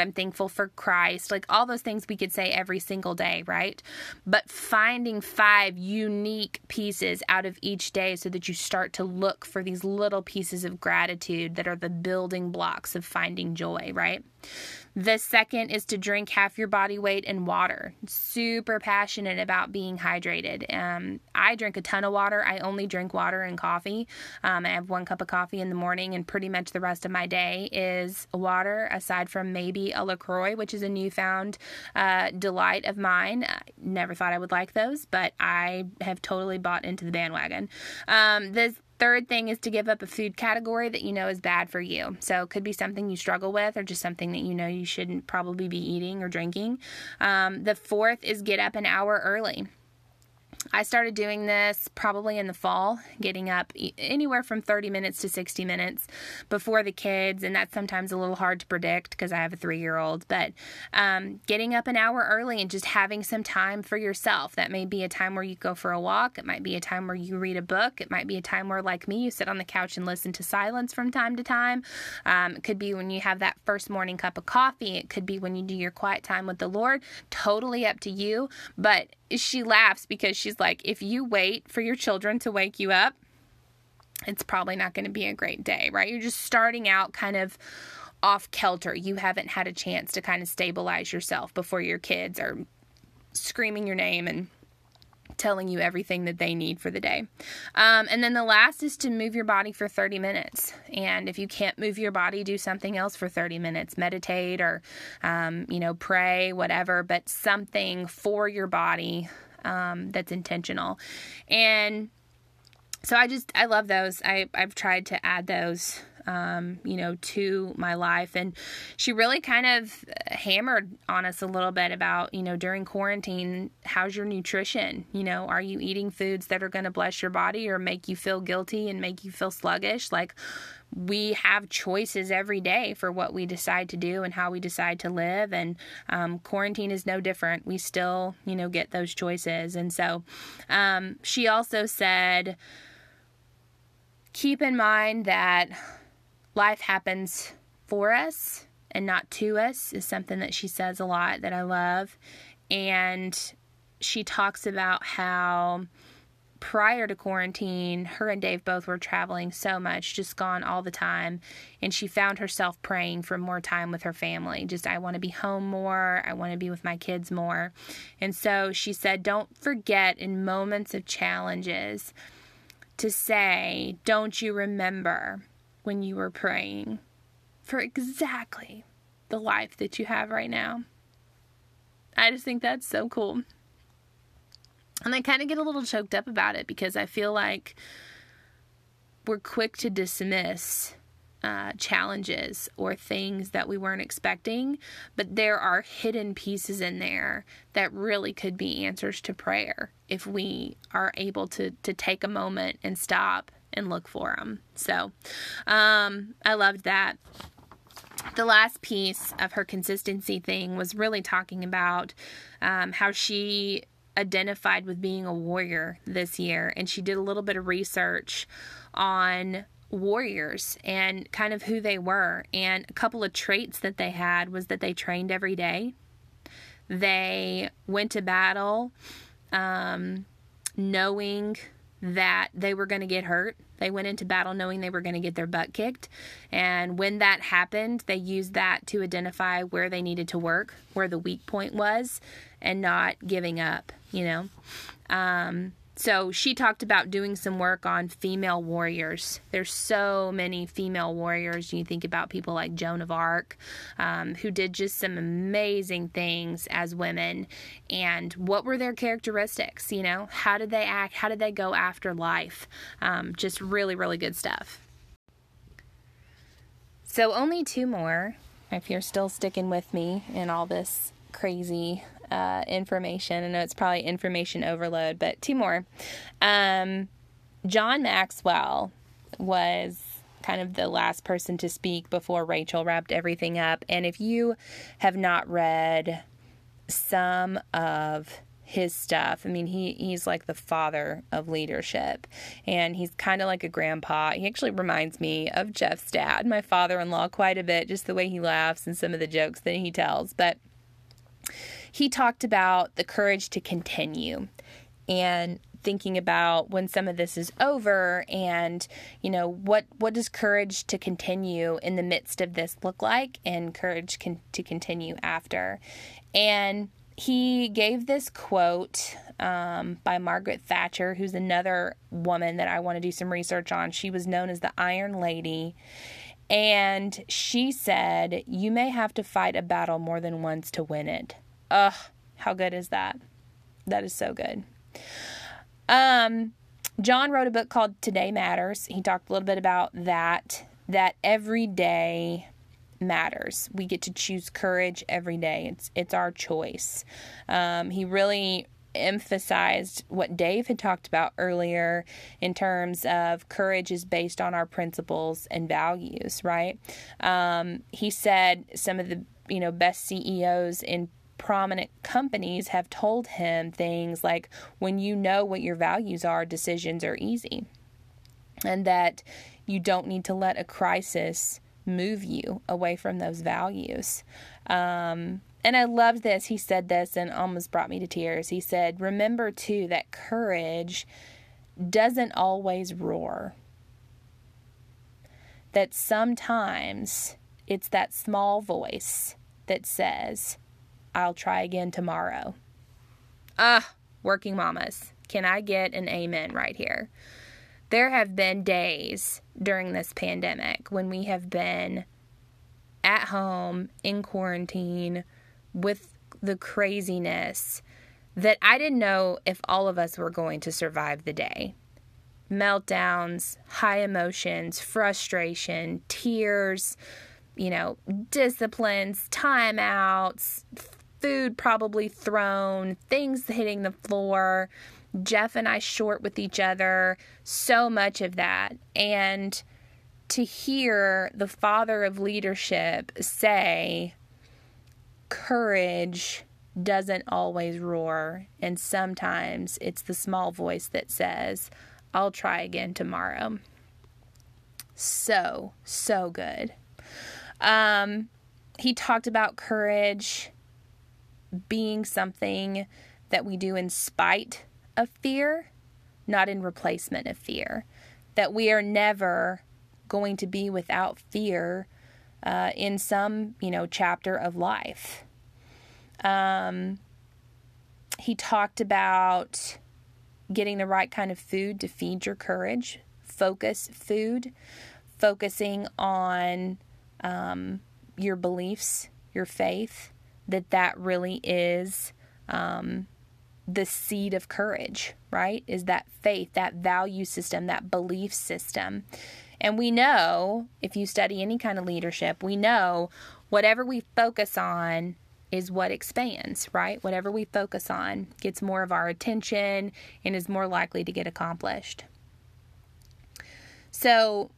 I'm thankful for Christ. Like all those things we could say every single day, right? But finding five unique pieces out of each day so that you start to look for these little pieces of gratitude that are the building blocks of finding joy, right? The second is to drink half your body weight in water. Super passionate about being hydrated. Um, I drink a ton of water. I only drink water and coffee. Um, I have one cup of coffee in the morning, and pretty much the rest of my day is water, aside from maybe a LaCroix, which is a newfound uh, delight of mine. I never thought I would like those, but I have totally bought into the bandwagon. Um, this Third thing is to give up a food category that you know is bad for you. So it could be something you struggle with or just something that you know you shouldn't probably be eating or drinking. Um, the fourth is get up an hour early. I started doing this probably in the fall, getting up anywhere from 30 minutes to 60 minutes before the kids, and that's sometimes a little hard to predict because I have a three year old. But um, getting up an hour early and just having some time for yourself. That may be a time where you go for a walk, it might be a time where you read a book, it might be a time where, like me, you sit on the couch and listen to silence from time to time. Um, it could be when you have that first morning cup of coffee, it could be when you do your quiet time with the Lord. Totally up to you. But she laughs because she's like, if you wait for your children to wake you up, it's probably not going to be a great day, right? You're just starting out kind of off kilter. You haven't had a chance to kind of stabilize yourself before your kids are screaming your name and telling you everything that they need for the day. Um, and then the last is to move your body for 30 minutes. And if you can't move your body, do something else for 30 minutes. Meditate or, um, you know, pray, whatever, but something for your body um, that's intentional. And so I just, I love those. I, I've tried to add those um, you know, to my life. And she really kind of hammered on us a little bit about, you know, during quarantine, how's your nutrition? You know, are you eating foods that are going to bless your body or make you feel guilty and make you feel sluggish? Like, we have choices every day for what we decide to do and how we decide to live and um, quarantine is no different we still you know get those choices and so um, she also said keep in mind that life happens for us and not to us is something that she says a lot that I love. And she talks about how prior to quarantine, her and Dave both were traveling so much, just gone all the time. And she found herself praying for more time with her family. Just, I want to be home more. I want to be with my kids more. And so she said, don't forget in moments of challenges to say, don't you remember when you were praying for exactly the life that you have right now. I just think that's so cool. And I kind of get a little choked up about it because I feel like we're quick to dismiss uh, challenges or things that we weren't expecting, but there are hidden pieces in there that really could be answers to prayer if we are able to to take a moment and stop and look for them. So um, I loved that. The last piece of her consistency thing was really talking about um, how she identified with being a warrior this year, and she did a little bit of research on warriors and kind of who they were. And a couple of traits that they had was that they trained every day, they went to battle um, knowing that they were going to get hurt. They went into battle knowing they were going to get their butt kicked. And when that happened, they used that to identify where they needed to work, where the weak point was, and not giving up, you know. Um, so she talked about doing some work on female warriors. There's so many female warriors. You think about people like Joan of Arc, um, who did just some amazing things as women. And what were their characteristics? You know, how did they act? How did they go after life? Um, just really, really good stuff. So, only two more, if you're still sticking with me in all this crazy uh, information. I know it's probably information overload, but two more. Um, John Maxwell was kind of the last person to speak before Rachel wrapped everything up. And if you have not read some of his stuff. I mean, he he's like the father of leadership, and he's kind of like a grandpa. He actually reminds me of Jeff's dad, my father-in-law, quite a bit, just the way he laughs and some of the jokes that he tells. But he talked about the courage to continue, and thinking about when some of this is over and you know what what does courage to continue in the midst of this look like and courage can, to continue after and he gave this quote um, by Margaret Thatcher, who's another woman that I want to do some research on. She was known as the Iron Lady. And she said, You may have to fight a battle more than once to win it. Ugh, how good is that? That is so good. Um, John wrote a book called Today Matters. He talked a little bit about that, that every day matters. We get to choose courage every day. It's it's our choice. Um, he really emphasized what Dave had talked about earlier in terms of courage is based on our principles and values, right? Um, he said some of the you know best CEOs in prominent companies have told him things like when you know what your values are, decisions are easy. And that you don't need to let a crisis move you away from those values. Um, and I loved this. He said this and almost brought me to tears. He said, Remember too that courage doesn't always roar, that sometimes it's that small voice that says, I'll try again tomorrow. Ah, working mamas, can I get an amen right here? There have been days during this pandemic when we have been at home in quarantine with the craziness that I didn't know if all of us were going to survive the day. Meltdowns, high emotions, frustration, tears, you know, disciplines, timeouts, food probably thrown, things hitting the floor. Jeff and I short with each other, so much of that. And to hear the father of leadership say, courage doesn't always roar, and sometimes it's the small voice that says, I'll try again tomorrow. So, so good. Um, he talked about courage being something that we do in spite of fear, not in replacement of fear. That we are never going to be without fear uh, in some, you know, chapter of life. Um, he talked about getting the right kind of food to feed your courage, focus food, focusing on um, your beliefs, your faith, that that really is um, the seed of courage, right? Is that faith, that value system, that belief system. And we know, if you study any kind of leadership, we know whatever we focus on is what expands, right? Whatever we focus on gets more of our attention and is more likely to get accomplished. So,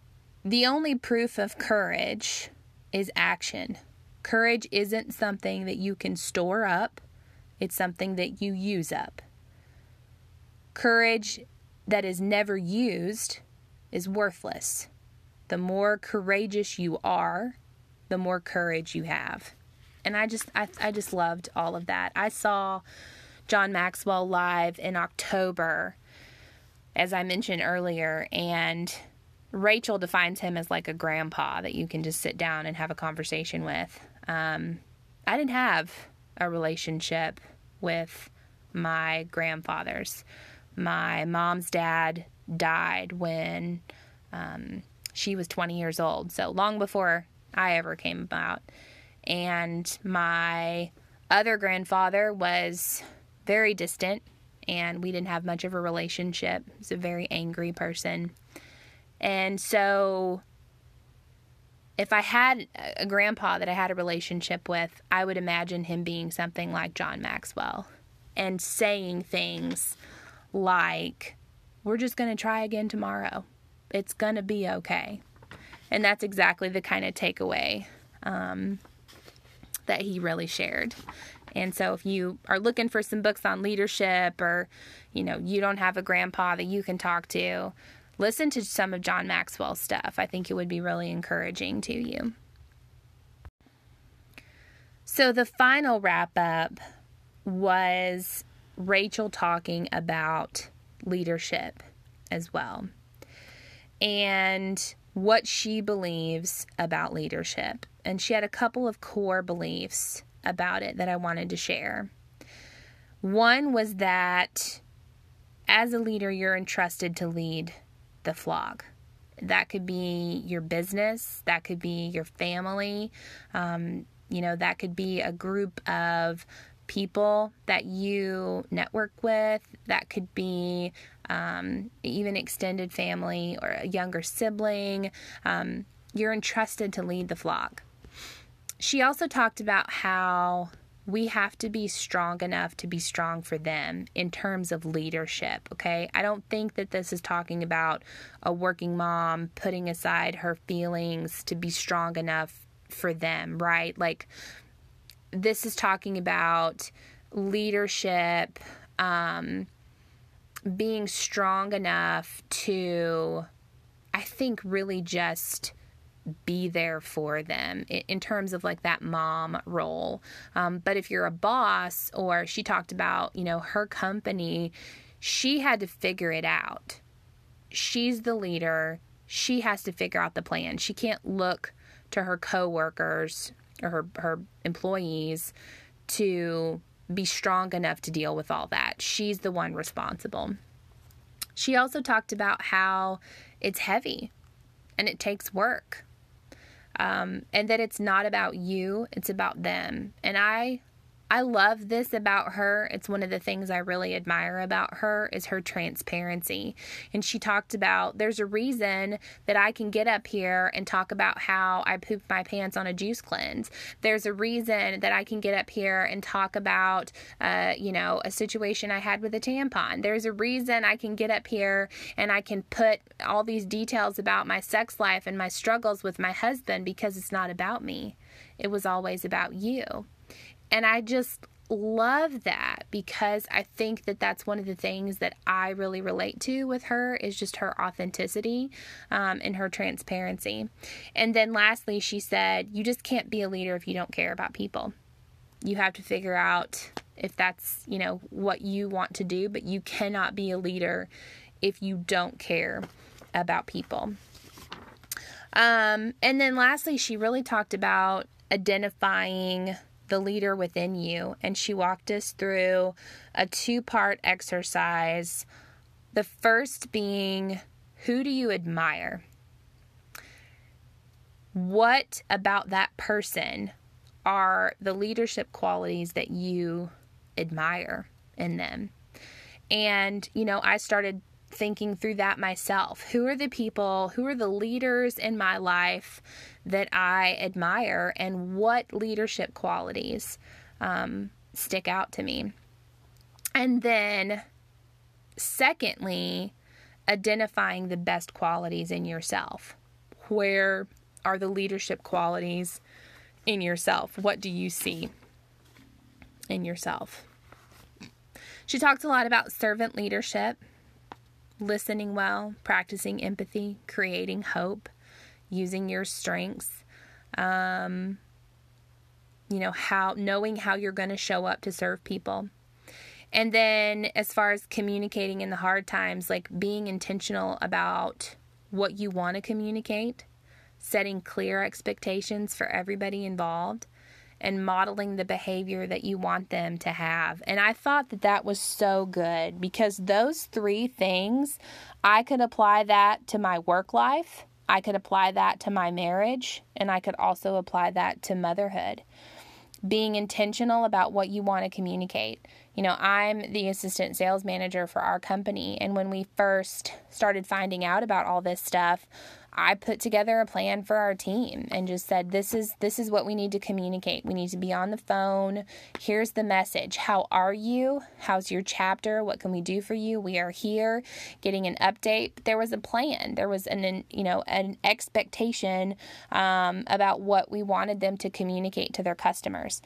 the only proof of courage is action. Courage isn't something that you can store up it's something that you use up. Courage that is never used is worthless. The more courageous you are, the more courage you have. And I just I, I just loved all of that. I saw John Maxwell live in October, as I mentioned earlier, and Rachel defines him as like a grandpa that you can just sit down and have a conversation with. Um, I didn't have a relationship with my grandfathers. My mom's dad died when um, she was 20 years old, so long before I ever came about. And my other grandfather was very distant, and we didn't have much of a relationship. He was a very angry person. And so if I had a grandpa that I had a relationship with, I would imagine him being something like John Maxwell and saying things like, We're just going to try again tomorrow. It's going to be okay. And that's exactly the kind of takeaway um, that he really shared. And so if you are looking for some books on leadership or, you know, you don't have a grandpa that you can talk to, listen to some of John Maxwell's stuff. I think it would be really encouraging to you. So the final wrap up was Rachel talking about leadership as well and what she believes about leadership. And she had a couple of core beliefs about it that I wanted to share. One was that as a leader, you're entrusted to lead the flock. That could be your business, that could be your family, um, you know, that could be a group of people that you network with, that could be um, even extended family or a younger sibling. Um, you're entrusted to lead the flock. She also talked about how we have to be strong enough to be strong for them in terms of leadership. Okay. I don't think that this is talking about a working mom putting aside her feelings to be strong enough for them, right? Like, this is talking about leadership, um, being strong enough to, I think, really just be there for them in terms of like that mom role. Um, but if you're a boss, or she talked about, you know, her company, she had to figure it out. She's the leader. She has to figure out the plan. She can't look to her coworkers or her, her employees to be strong enough to deal with all that. She's the one responsible. She also talked about how it's heavy and it takes work um, and that it's not about you, it's about them. And I I love this about her. It's one of the things I really admire about her is her transparency. And she talked about there's a reason that I can get up here and talk about how I pooped my pants on a juice cleanse. There's a reason that I can get up here and talk about, uh, you know, a situation I had with a tampon. There's a reason I can get up here and I can put all these details about my sex life and my struggles with my husband because it's not about me. It was always about you. And I just love that because I think that that's one of the things that I really relate to with her is just her authenticity um, and her transparency. And then lastly, she said, You just can't be a leader if you don't care about people. You have to figure out if that's, you know, what you want to do, but you cannot be a leader if you don't care about people. Um, and then lastly, she really talked about identifying the leader within you. And she walked us through a two part exercise. The first being, who do you admire? What about that person are the leadership qualities that you admire in them? And, you know, I started thinking through that myself. Who are the people, who are the leaders in my life that I admire, and what leadership qualities um, stick out to me? And then, secondly, identifying the best qualities in yourself. Where are the leadership qualities in yourself? What do you see in yourself? She talks a lot about servant leadership listening well, practicing empathy, creating hope, using your strengths. Um, you know, how knowing how you're going to show up to serve people. And then as far as communicating in the hard times, like being intentional about what you want to communicate, setting clear expectations for everybody involved, and modeling the behavior that you want them to have. And I thought that that was so good because those three things, I could apply that to my work life, I could apply that to my marriage, and I could also apply that to motherhood. Being intentional about what you want to communicate. You know, I'm the assistant sales manager for our company, and when we first started finding out about all this stuff, I put together a plan for our team and just said this is this is what we need to communicate. We need to be on the phone. Here's the message. How are you? How's your chapter? What can we do for you? We are here getting an update. There was a plan. There was an you know an expectation um, about what we wanted them to communicate to their customers.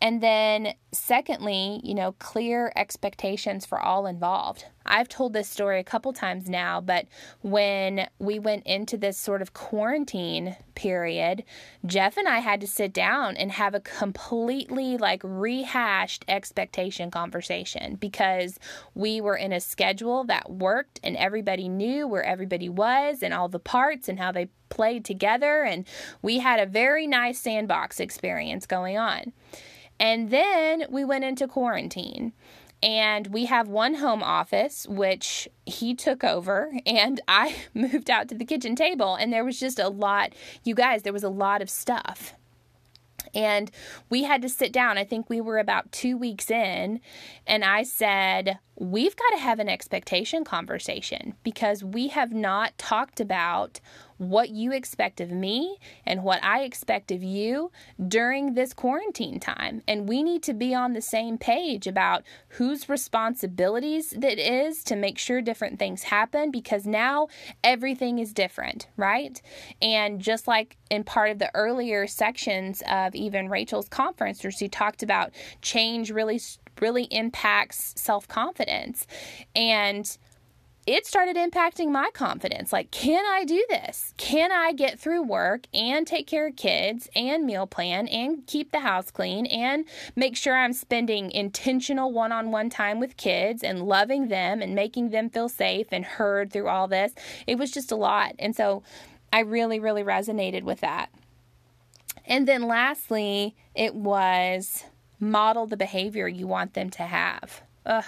And then, secondly, you know, clear expectations for all involved. I've told this story a couple times now, but when we went into this sort of quarantine period, Jeff and I had to sit down and have a completely like rehashed expectation conversation because we were in a schedule that worked and everybody knew where everybody was and all the parts and how they played together. And we had a very nice sandbox experience going on. And then we went into quarantine. And we have one home office, which he took over, and I moved out to the kitchen table. And there was just a lot, you guys, there was a lot of stuff. And we had to sit down. I think we were about two weeks in, and I said, We've got to have an expectation conversation because we have not talked about what you expect of me and what I expect of you during this quarantine time. And we need to be on the same page about whose responsibilities it is to make sure different things happen because now everything is different, right? And just like in part of the earlier sections of even Rachel's conference, where she talked about change really really impacts self-confidence and it started impacting my confidence. Like, can I do this? Can I get through work and take care of kids and meal plan and keep the house clean and make sure I'm spending intentional one on one time with kids and loving them and making them feel safe and heard through all this? It was just a lot. And so I really, really resonated with that. And then lastly, it was model the behavior you want them to have. Ugh,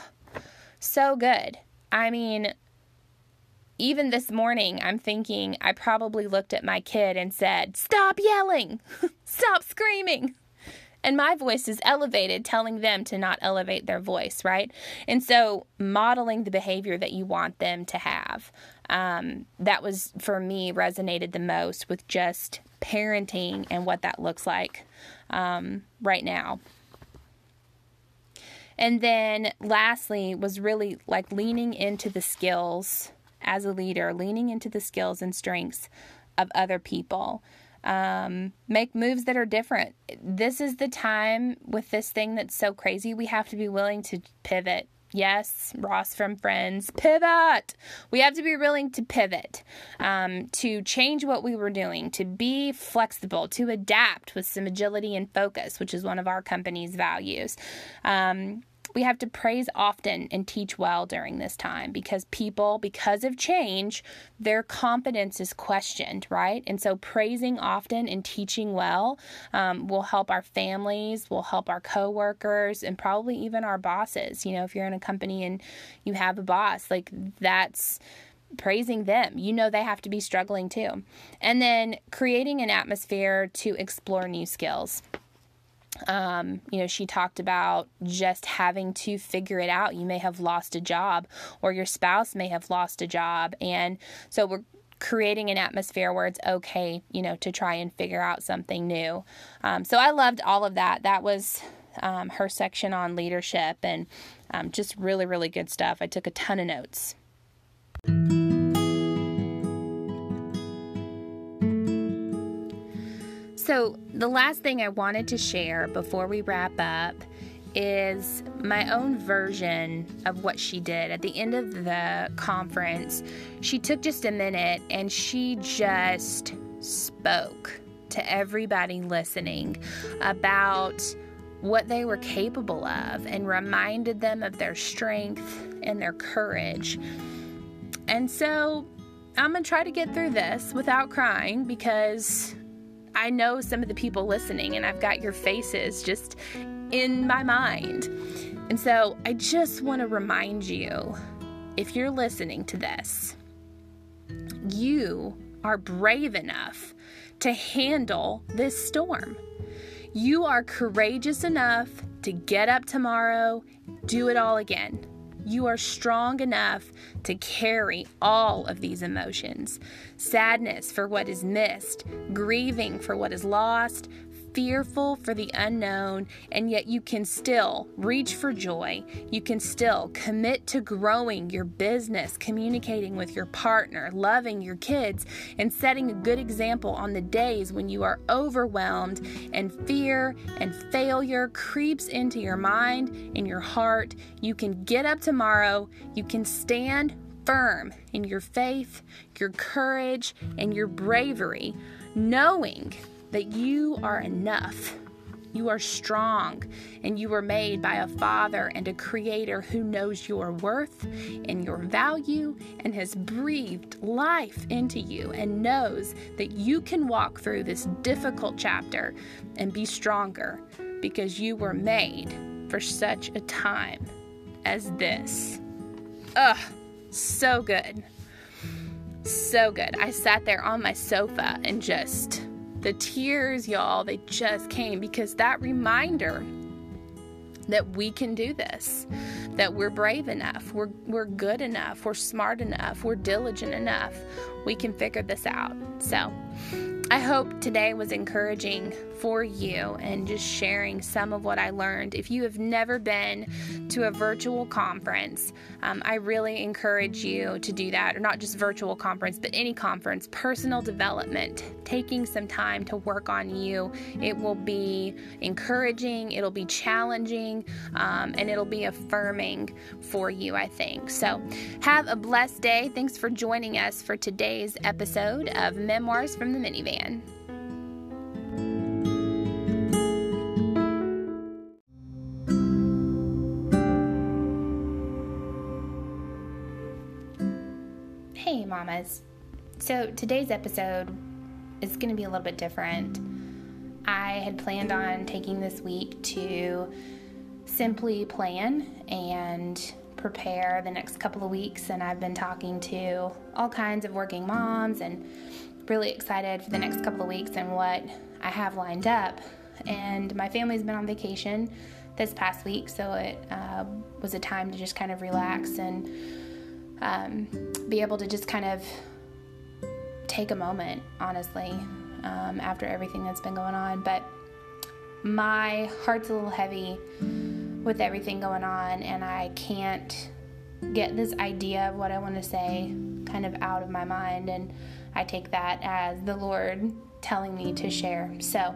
so good. I mean, even this morning, I'm thinking I probably looked at my kid and said, Stop yelling! Stop screaming! And my voice is elevated, telling them to not elevate their voice, right? And so, modeling the behavior that you want them to have. Um, that was, for me, resonated the most with just parenting and what that looks like um, right now. And then, lastly, was really like leaning into the skills as a leader, leaning into the skills and strengths of other people. Um, make moves that are different. This is the time with this thing that's so crazy. We have to be willing to pivot. Yes, Ross from Friends, pivot. We have to be willing to pivot, um, to change what we were doing, to be flexible, to adapt with some agility and focus, which is one of our company's values. Um, we have to praise often and teach well during this time because people, because of change, their confidence is questioned, right? And so praising often and teaching well um, will help our families, will help our coworkers, and probably even our bosses. You know, if you're in a company and you have a boss, like that's praising them. You know they have to be struggling too. And then creating an atmosphere to explore new skills. Um, you know, she talked about just having to figure it out. You may have lost a job, or your spouse may have lost a job. And so we're creating an atmosphere where it's okay, you know, to try and figure out something new. Um, so I loved all of that. That was um, her section on leadership and um, just really, really good stuff. I took a ton of notes. So, the last thing I wanted to share before we wrap up is my own version of what she did. At the end of the conference, she took just a minute and she just spoke to everybody listening about what they were capable of and reminded them of their strength and their courage. And so I'm going to try to get through this without crying because I know some of the people listening, and I've got your faces just in my mind. And so I just want to remind you if you're listening to this, you are brave enough to handle this storm. You are courageous enough to get up tomorrow, do it all again. You are strong enough to carry all of these emotions. Sadness for what is missed, grieving for what is lost, fearful for the unknown, and yet you can still reach for joy. You can still commit to growing your business, communicating with your partner, loving your kids, and setting a good example on the days when you are overwhelmed and fear and failure creeps into your mind and your heart. You can get up tomorrow, you can stand firm in your faith, your courage, and your bravery, knowing that you are enough. You are strong, and you were made by a Father and a Creator who knows your worth and your value and has breathed life into you and knows that you can walk through this difficult chapter and be stronger because you were made for such a time as this. Ugh, so good. So good. I sat there on my sofa and just the tears, y'all, they just came because that reminder that we can do this, that we're brave enough, we're, we're good enough, we're smart enough, we're diligent enough, we can figure this out. So, I hope today was encouraging for you and just sharing some of what I learned. If you have never been to a virtual conference, um, I really encourage you to do that, or not just virtual conference, but any conference, personal development, taking some time to work on you. It will be encouraging, it'll be challenging, um, and it'll be affirming for you, I think. So, have a blessed day. Thanks for joining us for today's episode of Memoirs from the Minivan. Hey, mamas. So today's episode is going to be a little bit different. I had planned on taking this week to simply plan and prepare the next couple of weeks, and I've been talking to all kinds of working moms and really excited for the next couple of weeks and what I have lined up. And my family's been on vacation this past week, so it uh, was a time to just kind of relax and um, be able to just kind of take a moment, honestly, um, after everything that's been going on. But my heart's a little heavy with everything going on, and I can't get this idea of what I want to say kind of out of my mind. And I take that as the Lord telling me to share. So,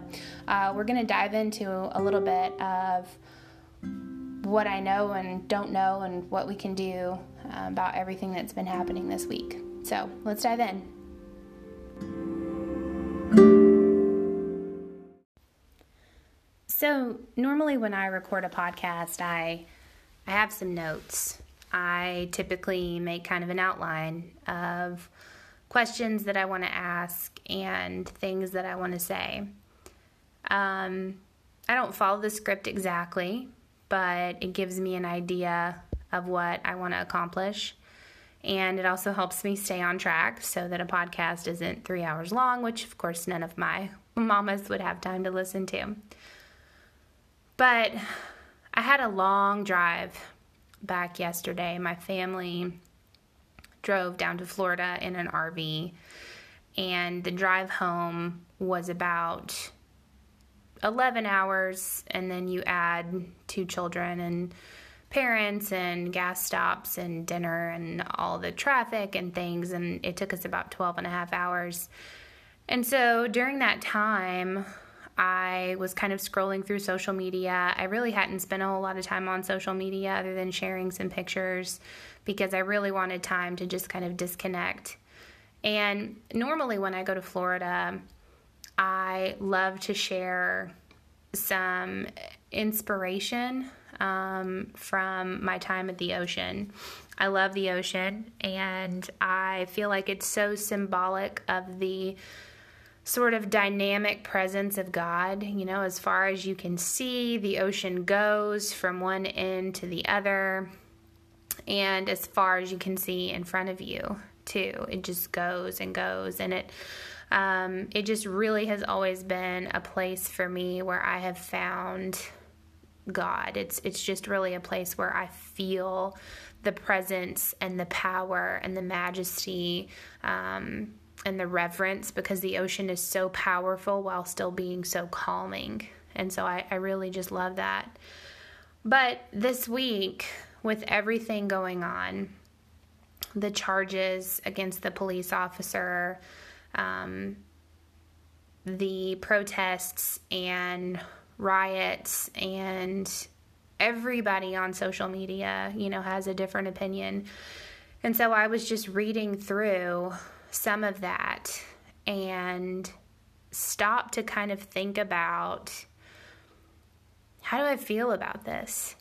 uh, we're going to dive into a little bit of what I know and don't know and what we can do about everything that's been happening this week. So, let's dive in. So, normally when I record a podcast, I I have some notes. I typically make kind of an outline of questions that I want to ask and things that I want to say. Um, I don't follow the script exactly, but it gives me an idea of what I want to accomplish. And it also helps me stay on track so that a podcast isn't three hours long, which of course none of my mamas would have time to listen to. But I had a long drive back yesterday. My family drove down to Florida in an RV, and the drive home was about 11 hours, and then you add two children and parents and gas stops and dinner and all the traffic and things, and it took us about 12 and a half hours. And so during that time, I was kind of scrolling through social media. I really hadn't spent a whole lot of time on social media other than sharing some pictures because I really wanted time to just kind of disconnect. And normally, when I go to Florida, I love to share some inspiration um, from my time at the ocean. I love the ocean, and I feel like it's so symbolic of the sort of dynamic presence of God. You know, as far as you can see, the ocean goes from one end to the other and as far as you can see in front of you too it just goes and goes and it um, it just really has always been a place for me where I have found God. It's it's just really a place where I feel the presence and the power and the majesty um, and the reverence because the ocean is so powerful while still being so calming. And so I, I really just love that. But this week, with everything going on, the charges against the police officer, um, the protests and riots, and everybody on social media, you know, has a different opinion. And so I was just reading through some of that and stopped to kind of think about how do I feel about this?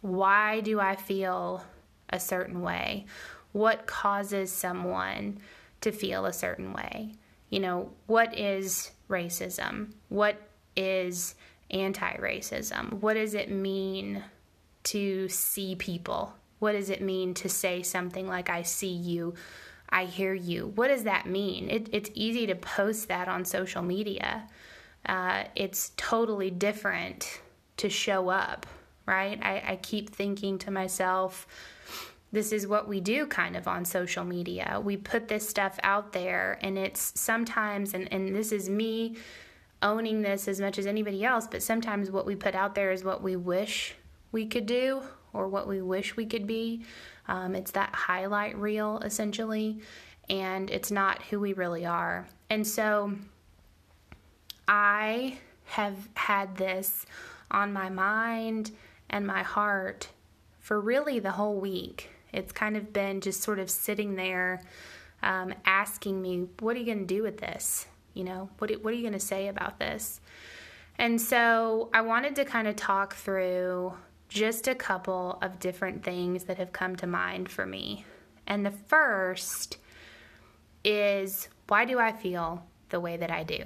Why do I feel a certain way? What causes someone to feel a certain way? You know, what is racism? What is anti racism? What does it mean to see people? What does it mean to say something like, I see you, I hear you? What does that mean? It, it's easy to post that on social media. Uh, it's totally different to show up, right? I, I keep thinking to myself, this is what we do kind of on social media. We put this stuff out there, and it's sometimes, and, and this is me owning this as much as anybody else, but sometimes what we put out there is what we wish we could do or what we wish we could be. Um, it's that highlight reel essentially, and it's not who we really are. And so I have had this on my mind and my heart for really the whole week. It's kind of been just sort of sitting there um, asking me, What are you going to do with this? You know, what, what are you going to say about this? And so I wanted to kind of talk through just a couple of different things that have come to mind for me. And the first is why do I feel the way that I do?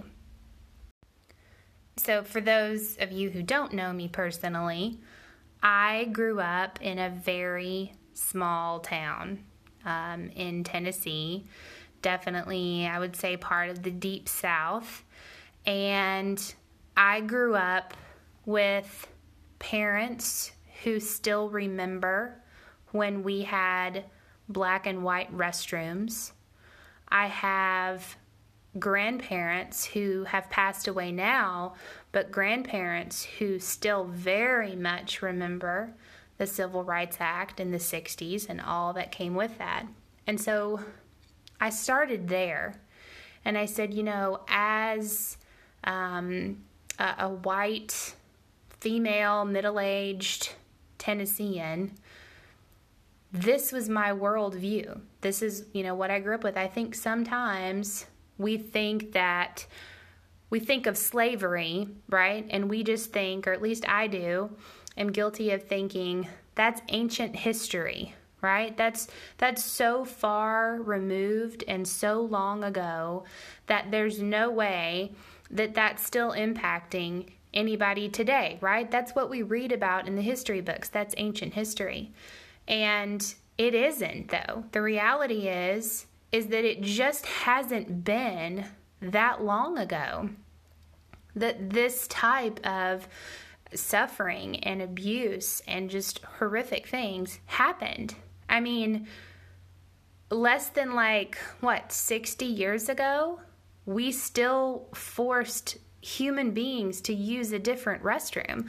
So, for those of you who don't know me personally, I grew up in a very small town um, in Tennessee. Definitely, I would say part of the deep south. And I grew up with parents who still remember when we had black and white restrooms. I have grandparents who have passed away now, but grandparents who still very much remember the Civil Rights Act in the 60s and all that came with that. And so I started there and I said, you know, as um, a, a white, female, middle aged Tennessean, this was my worldview. This is, you know, what I grew up with. I think sometimes we think that we think of slavery, right? And we just think, or at least I do, am guilty of thinking that's ancient history, right? That's that's so far removed and so long ago that there's no way that that's still impacting anybody today, right? That's what we read about in the history books. That's ancient history. And it isn't though. The reality is is that it just hasn't been that long ago that this type of suffering and abuse and just horrific things happened. I mean, less than like, what, 60 years ago, we still forced human beings to use a different restroom.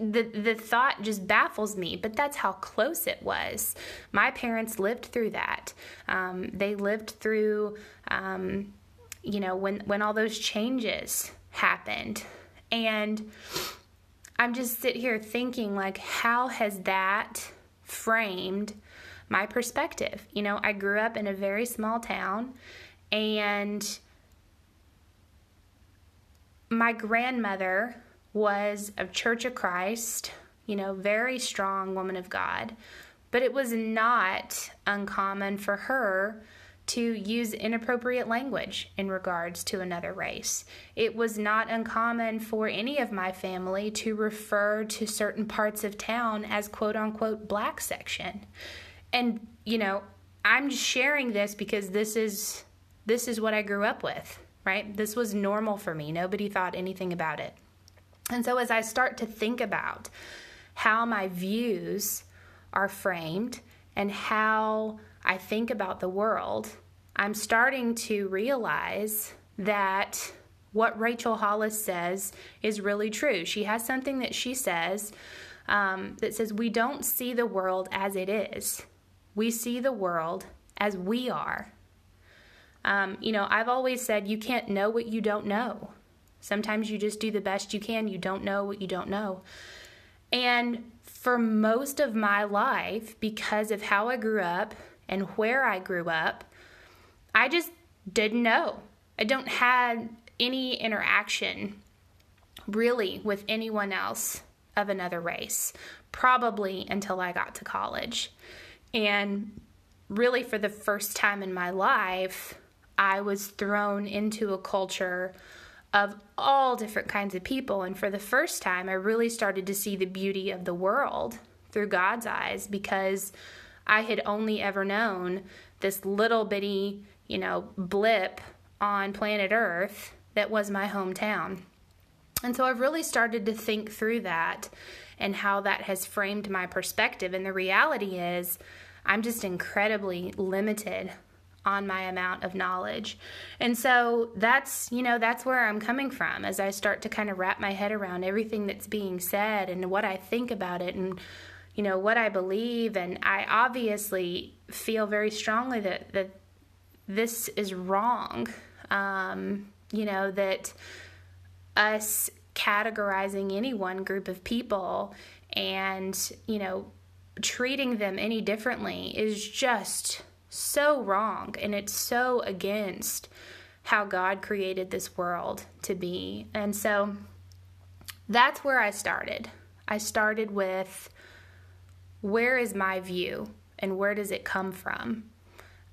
the the thought just baffles me, but that's how close it was. My parents lived through that. Um, they lived through, um, you know, when when all those changes happened, and I'm just sit here thinking like, how has that framed my perspective? You know, I grew up in a very small town, and my grandmother was of Church of Christ, you know, very strong woman of God, but it was not uncommon for her to use inappropriate language in regards to another race. It was not uncommon for any of my family to refer to certain parts of town as quote unquote black section. And, you know, I'm sharing this because this is this is what I grew up with right? This was normal for me. Nobody thought anything about it. And so as I start to think about how my views are framed and how I think about the world, I'm starting to realize that what Rachel Hollis says is really true. She has something that she says um, that says, We don't see the world as it is, we see the world as we are. Um, you know, I've always said you can't know what you don't know. Sometimes you just do the best you can. You don't know what you don't know. And for most of my life, because of how I grew up and where I grew up, I just didn't know. I don't have any interaction really with anyone else of another race, probably until I got to college. And really, for the first time in my life, I was thrown into a culture of all different kinds of people. And for the first time, I really started to see the beauty of the world through God's eyes because I had only ever known this little bitty, you know, blip on planet Earth that was my hometown. And so I've really started to think through that and how that has framed my perspective. And the reality is, I'm just incredibly limited on my amount of knowledge. And so that's, you know, that's where I'm coming from as I start to kind of wrap my head around everything that's being said and what I think about it and you know what I believe and I obviously feel very strongly that that this is wrong. Um, you know that us categorizing any one group of people and, you know, treating them any differently is just so wrong and it's so against how God created this world to be. And so that's where I started. I started with where is my view and where does it come from?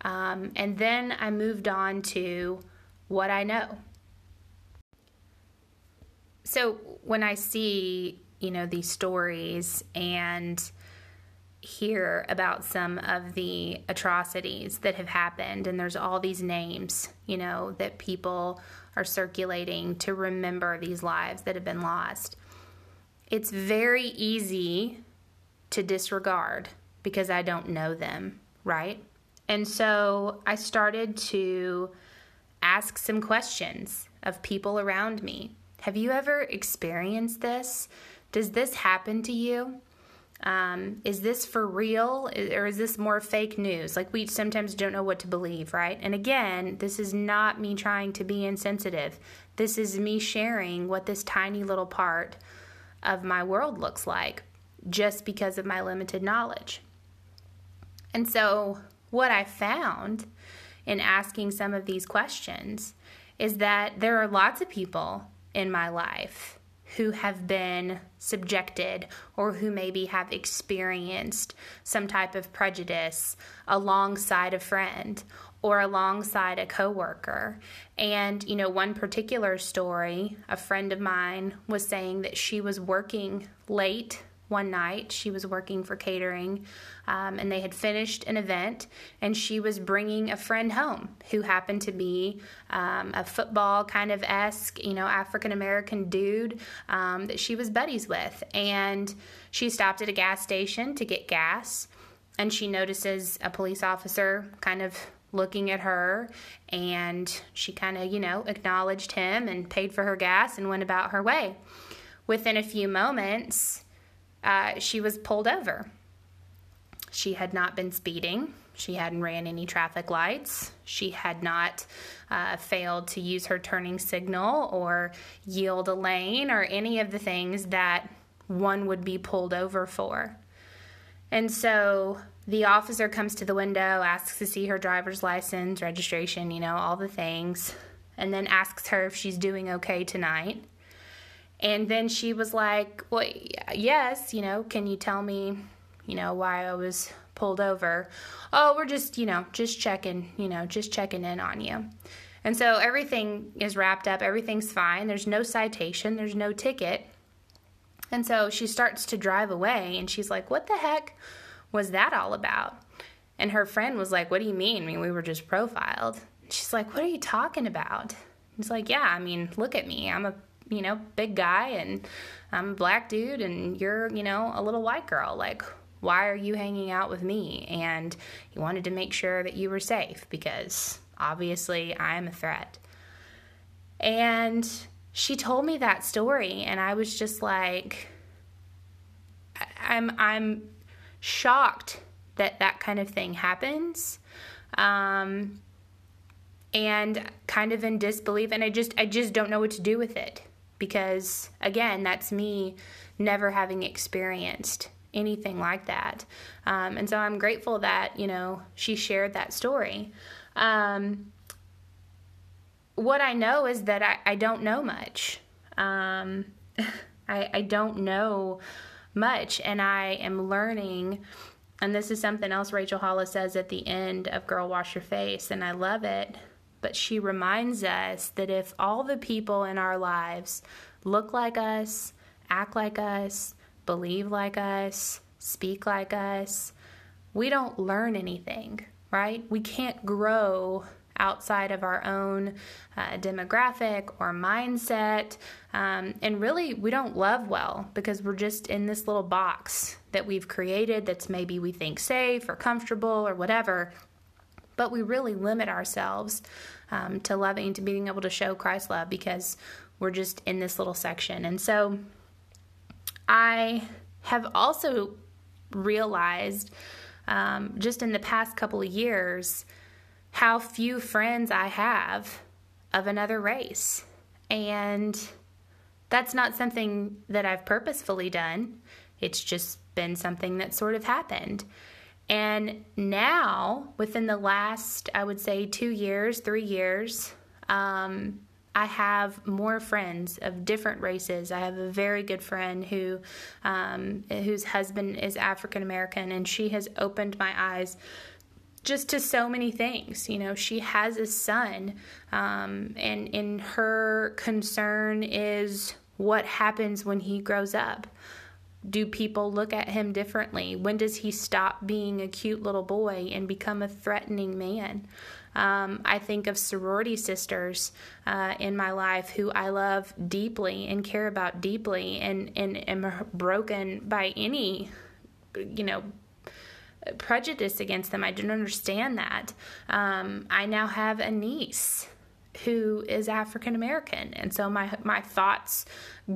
Um, and then I moved on to what I know. So when I see, you know, these stories and hear about some of the atrocities that have happened, and there's all these names, you know, that people are circulating to remember these lives that have been lost. It's very easy to disregard because I don't know them, right? And so I started to ask some questions of people around me. Have you ever experienced this? Does this happen to you? Um, is this for real or is this more fake news? Like, we sometimes don't know what to believe, right? And again, this is not me trying to be insensitive. This is me sharing what this tiny little part of my world looks like just because of my limited knowledge. And so, what I found in asking some of these questions is that there are lots of people in my life who have been subjected or who maybe have experienced some type of prejudice alongside a friend or alongside a coworker. And you know, one particular story, a friend of mine was saying that she was working late one night. She was working for catering, um, and they had finished an event, and she was bringing a friend home who happened to be um, a football kind of esque, you know, African American dude um, that she was buddies with. And she stopped at a gas station to get gas, and she notices a police officer kind of looking at her and she kind of, you know, acknowledged him and paid for her gas and went about her way. Within a few moments, uh, she was pulled over. She had not been speeding. She hadn't ran any traffic lights. She had not uh, failed to use her turning signal or yield a lane or any of the things that one would be pulled over for. And so the officer comes to the window, asks to see her driver's license, registration, you know, all the things, and then asks her if she's doing okay tonight. And then she was like, Well, yes, you know, can you tell me, you know, why I was pulled over? Oh, we're just, you know, just checking, you know, just checking in on you. And so everything is wrapped up, everything's fine. There's no citation, there's no ticket. And so she starts to drive away and she's like, What the heck was that all about? And her friend was like, What do you mean? I mean, we were just profiled. She's like, What are you talking about? He's like, Yeah, I mean, look at me. I'm a you know, big guy and I'm a black dude and you're, you know, a little white girl. Like, why are you hanging out with me? And he wanted to make sure that you were safe because obviously I am a threat. And she told me that story, and I was just like, I'm, I'm shocked that that kind of thing happens. Um, and kind of in disbelief and I just I just don't know what to do with it because again that's me never having experienced anything like that. Um, and so I'm grateful that, you know, she shared that story. Um, what I know is that I, I don't know much. Um, I, I don't know much, and I am learning. And this is something else Rachel Hollis says at the end of Girl Wash Your Face, and I love it. But she reminds us that if all the people in our lives look like us, act like us, believe like us, speak like us, we don't learn anything, right? We can't grow outside of our own uh, demographic or mindset. Um, and really, we don't love well because we're just in this little box that we've created that's maybe we think safe or comfortable or whatever. But we really limit ourselves um, to loving, to being able to show Christ love because we're just in this little section. And so, I have also realized um, just in the past couple of years how few friends I have of another race. And that's not something that I've purposefully done. It's just been something that sort of happened. And now, within the last, I would say, two years, three years, um, I have more friends of different races. I have a very good friend who, um, whose husband is African American, and she has opened my eyes just to so many things. You know, she has a son, um, and and her concern is what happens when he grows up. Do people look at him differently? When does he stop being a cute little boy and become a threatening man? Um, I think of sorority sisters uh, in my life who I love deeply and care about deeply, and and am broken by any, you know, prejudice against them. I don't understand that. Um, I now have a niece who is African American, and so my my thoughts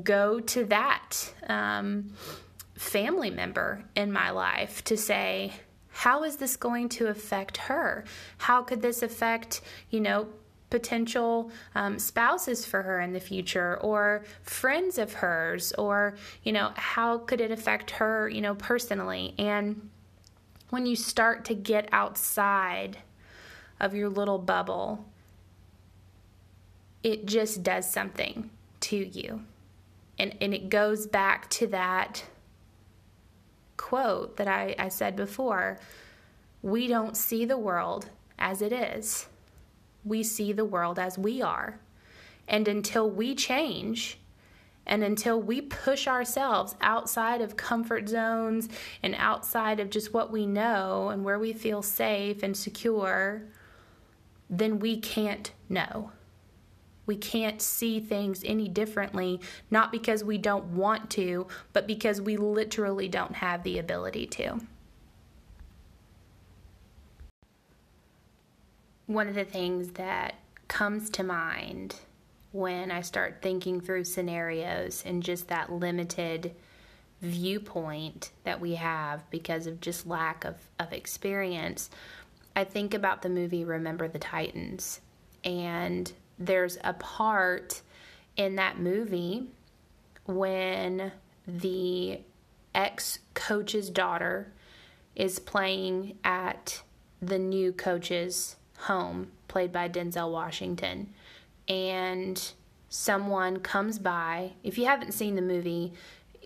go to that um, family member in my life to say how is this going to affect her? How could this affect, you know, potential um, spouses for her in the future or friends of hers or you know how could it affect her you know personally and when you start to get outside of your little bubble it just does something to you and and it goes back to that quote that I, I said before we don't see the world as it is, we see the world as we are. And until we change, and until we push ourselves outside of comfort zones and outside of just what we know and where we feel safe and secure, then we can't know. We can't see things any differently, not because we don't want to, but because we literally don't have the ability to. One of the things that comes to mind when I start thinking through scenarios and just that limited viewpoint that we have because of just lack of, of experience, I think about the movie Remember the Titans. And there's a part in that movie when the ex coach's daughter is playing at the new coach's home, played by Denzel Washington. And someone comes by. If you haven't seen the movie,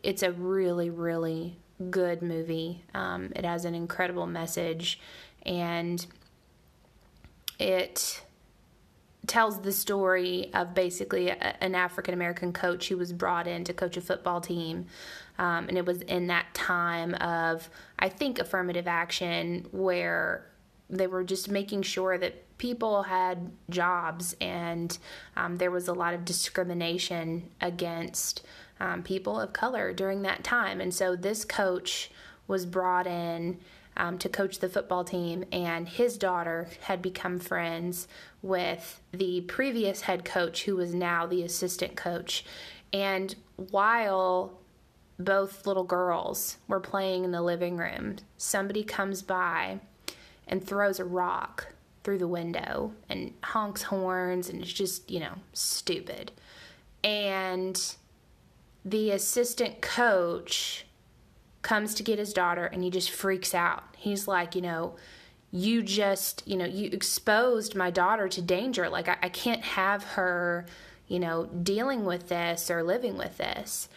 it's a really, really good movie. Um, it has an incredible message and it tells the story of basically a, an African American coach who was brought in to coach a football team. Um, and it was in that time of, I think, affirmative action where they were just making sure that people had jobs and um, there was a lot of discrimination against um, people of color during that time. And so this coach was brought in um, to coach the football team, and his daughter had become friends with the previous head coach, who was now the assistant coach. And while both little girls were playing in the living room, somebody comes by and throws a rock through the window and honks horns, and it's just, you know, stupid. And the assistant coach comes to get his daughter and he just freaks out. He's like, you know, you just, you know, you exposed my daughter to danger. Like, I, I can't have her, you know, dealing with this or living with this.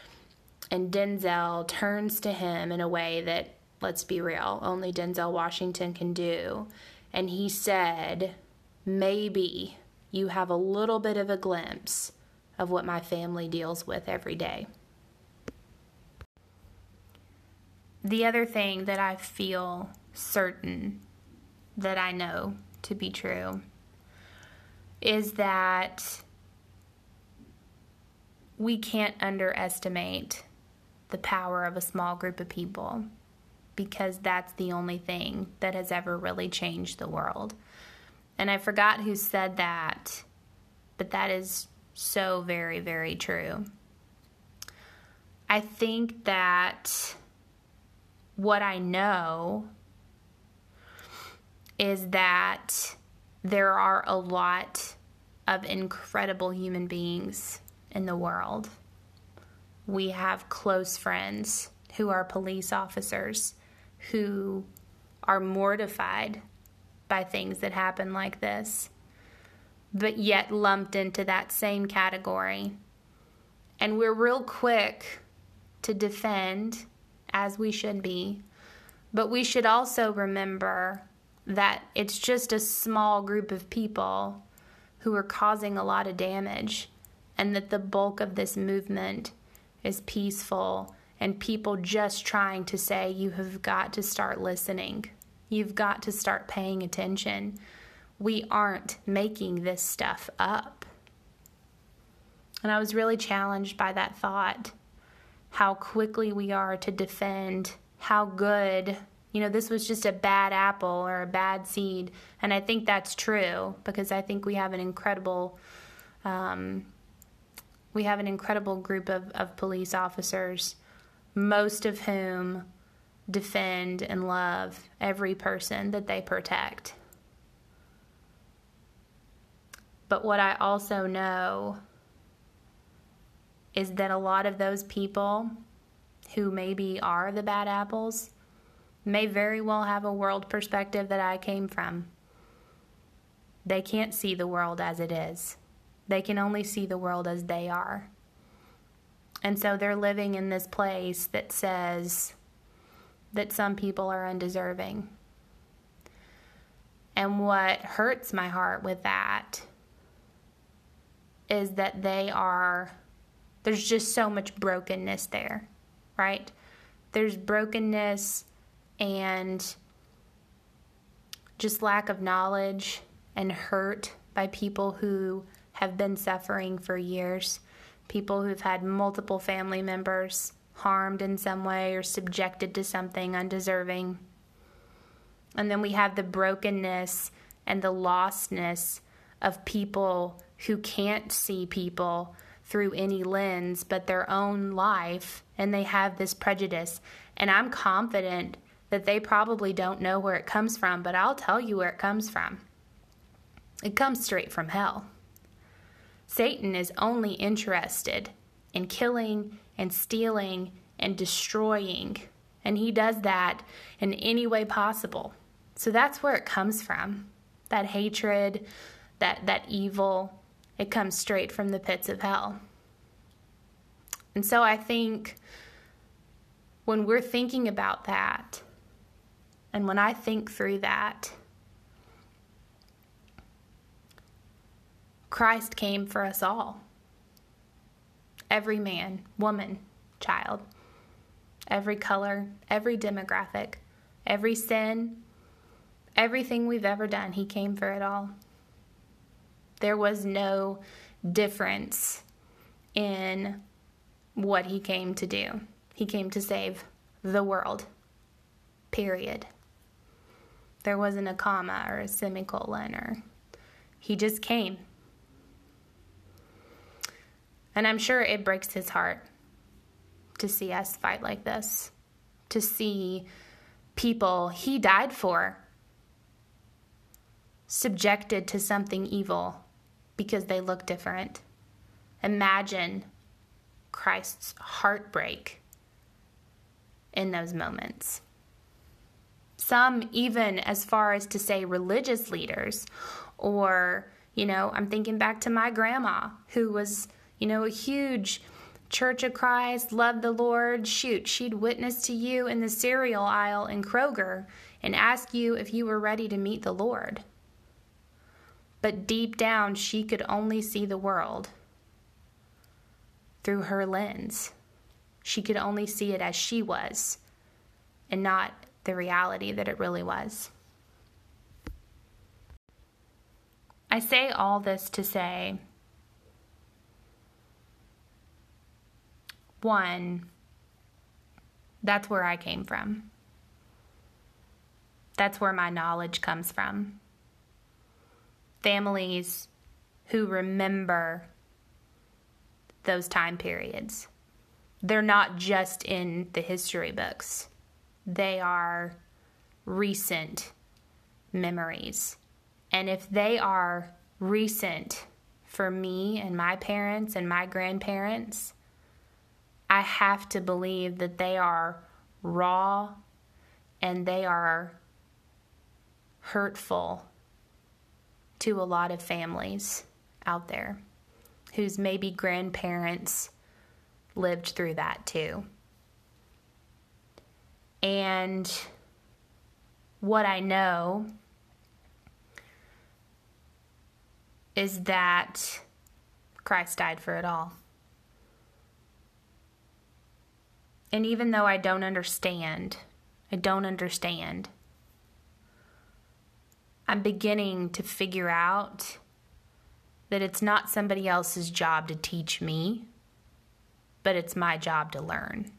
And Denzel turns to him in a way that, let's be real, only Denzel Washington can do. And he said, maybe you have a little bit of a glimpse of what my family deals with every day. The other thing that I feel certain that I know to be true is that we can't underestimate the power of a small group of people because that's the only thing that has ever really changed the world. And I forgot who said that, but that is so very, very true. I think that what I know is that there are a lot of incredible human beings in the world. We have close friends who are police officers who are mortified by things that happen like this, but yet lumped into that same category. And we're real quick to defend as we should be. But we should also remember that it's just a small group of people who are causing a lot of damage, and that the bulk of this movement is peaceful and people just trying to say, You have got to start listening. You've got to start paying attention. We aren't making this stuff up. And I was really challenged by that thought how quickly we are to defend how good you know this was just a bad apple or a bad seed. And i think that's true because i think we have an incredible um, we have an incredible group of, of police officers most of whom defend and love every person that they protect. But what i also know is that a lot of those people who maybe are the bad apples may very well have a world perspective that I came from. They can't see the world as it is, they can only see the world as they are. And so they're living in this place that says that some people are undeserving. And what hurts my heart with that is that they are there's just so much brokenness there, right? There's brokenness and just lack of knowledge and hurt by people who have been suffering for years, people who've had multiple family members harmed in some way or subjected to something undeserving. And then we have the brokenness and the lostness of people who can't see people through any lens but their own life, and they have this prejudice. And I'm confident that they probably don't know where it comes from, but I'll tell you where it comes from. It comes straight from hell. Satan is only interested in killing and stealing and destroying, and he does that in any way possible. So that's where it comes from. That hatred, that that evil, it comes straight from the pits of hell. And so I think when we're thinking about that, and when I think through that, Christ came for us all. Every man, woman, child, every color, every demographic, every sin, everything we've ever done, He came for it all. There was no difference in what he came to do. He came to save the world, period. There wasn't a comma or a semicolon or he just came. And I'm sure it breaks his heart to see us fight like this, to see people he died for subjected to something evil because they look different. Imagine Christ's heartbreak in those moments. Some, even as far as to say religious leaders, or, you know, I'm thinking back to my grandma who was, you know, a huge Church of Christ, loved the Lord. Shoot, she'd witness to you in the cereal aisle in Kroger and ask you if you were ready to meet the Lord. But deep down, she could only see the world through her lens. She could only see it as she was and not the reality that it really was. I say all this to say one, that's where I came from. That's where my knowledge comes from. Families who remember those time periods. They're not just in the history books, they are recent memories. And if they are recent for me and my parents and my grandparents, I have to believe that they are raw and they are hurtful to a lot of families out there whose maybe grandparents lived through that too. And what I know is that Christ died for it all. And even though I don't understand, I don't understand, I'm beginning to figure out that it's not somebody else's job to teach me, but it's my job to learn.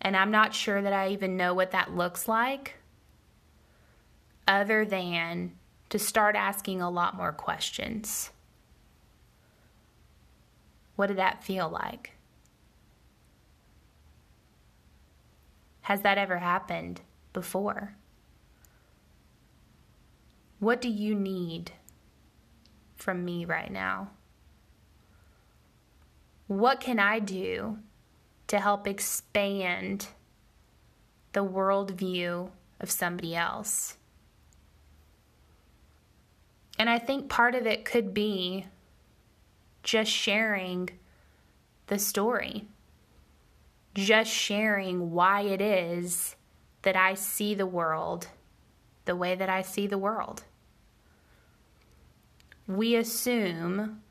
And I'm not sure that I even know what that looks like, other than to start asking a lot more questions. What did that feel like? Has that ever happened before? What do you need from me right now? What can I do to help expand the worldview of somebody else? And I think part of it could be just sharing the story, just sharing why it is that I see the world the way that I see the world. We assume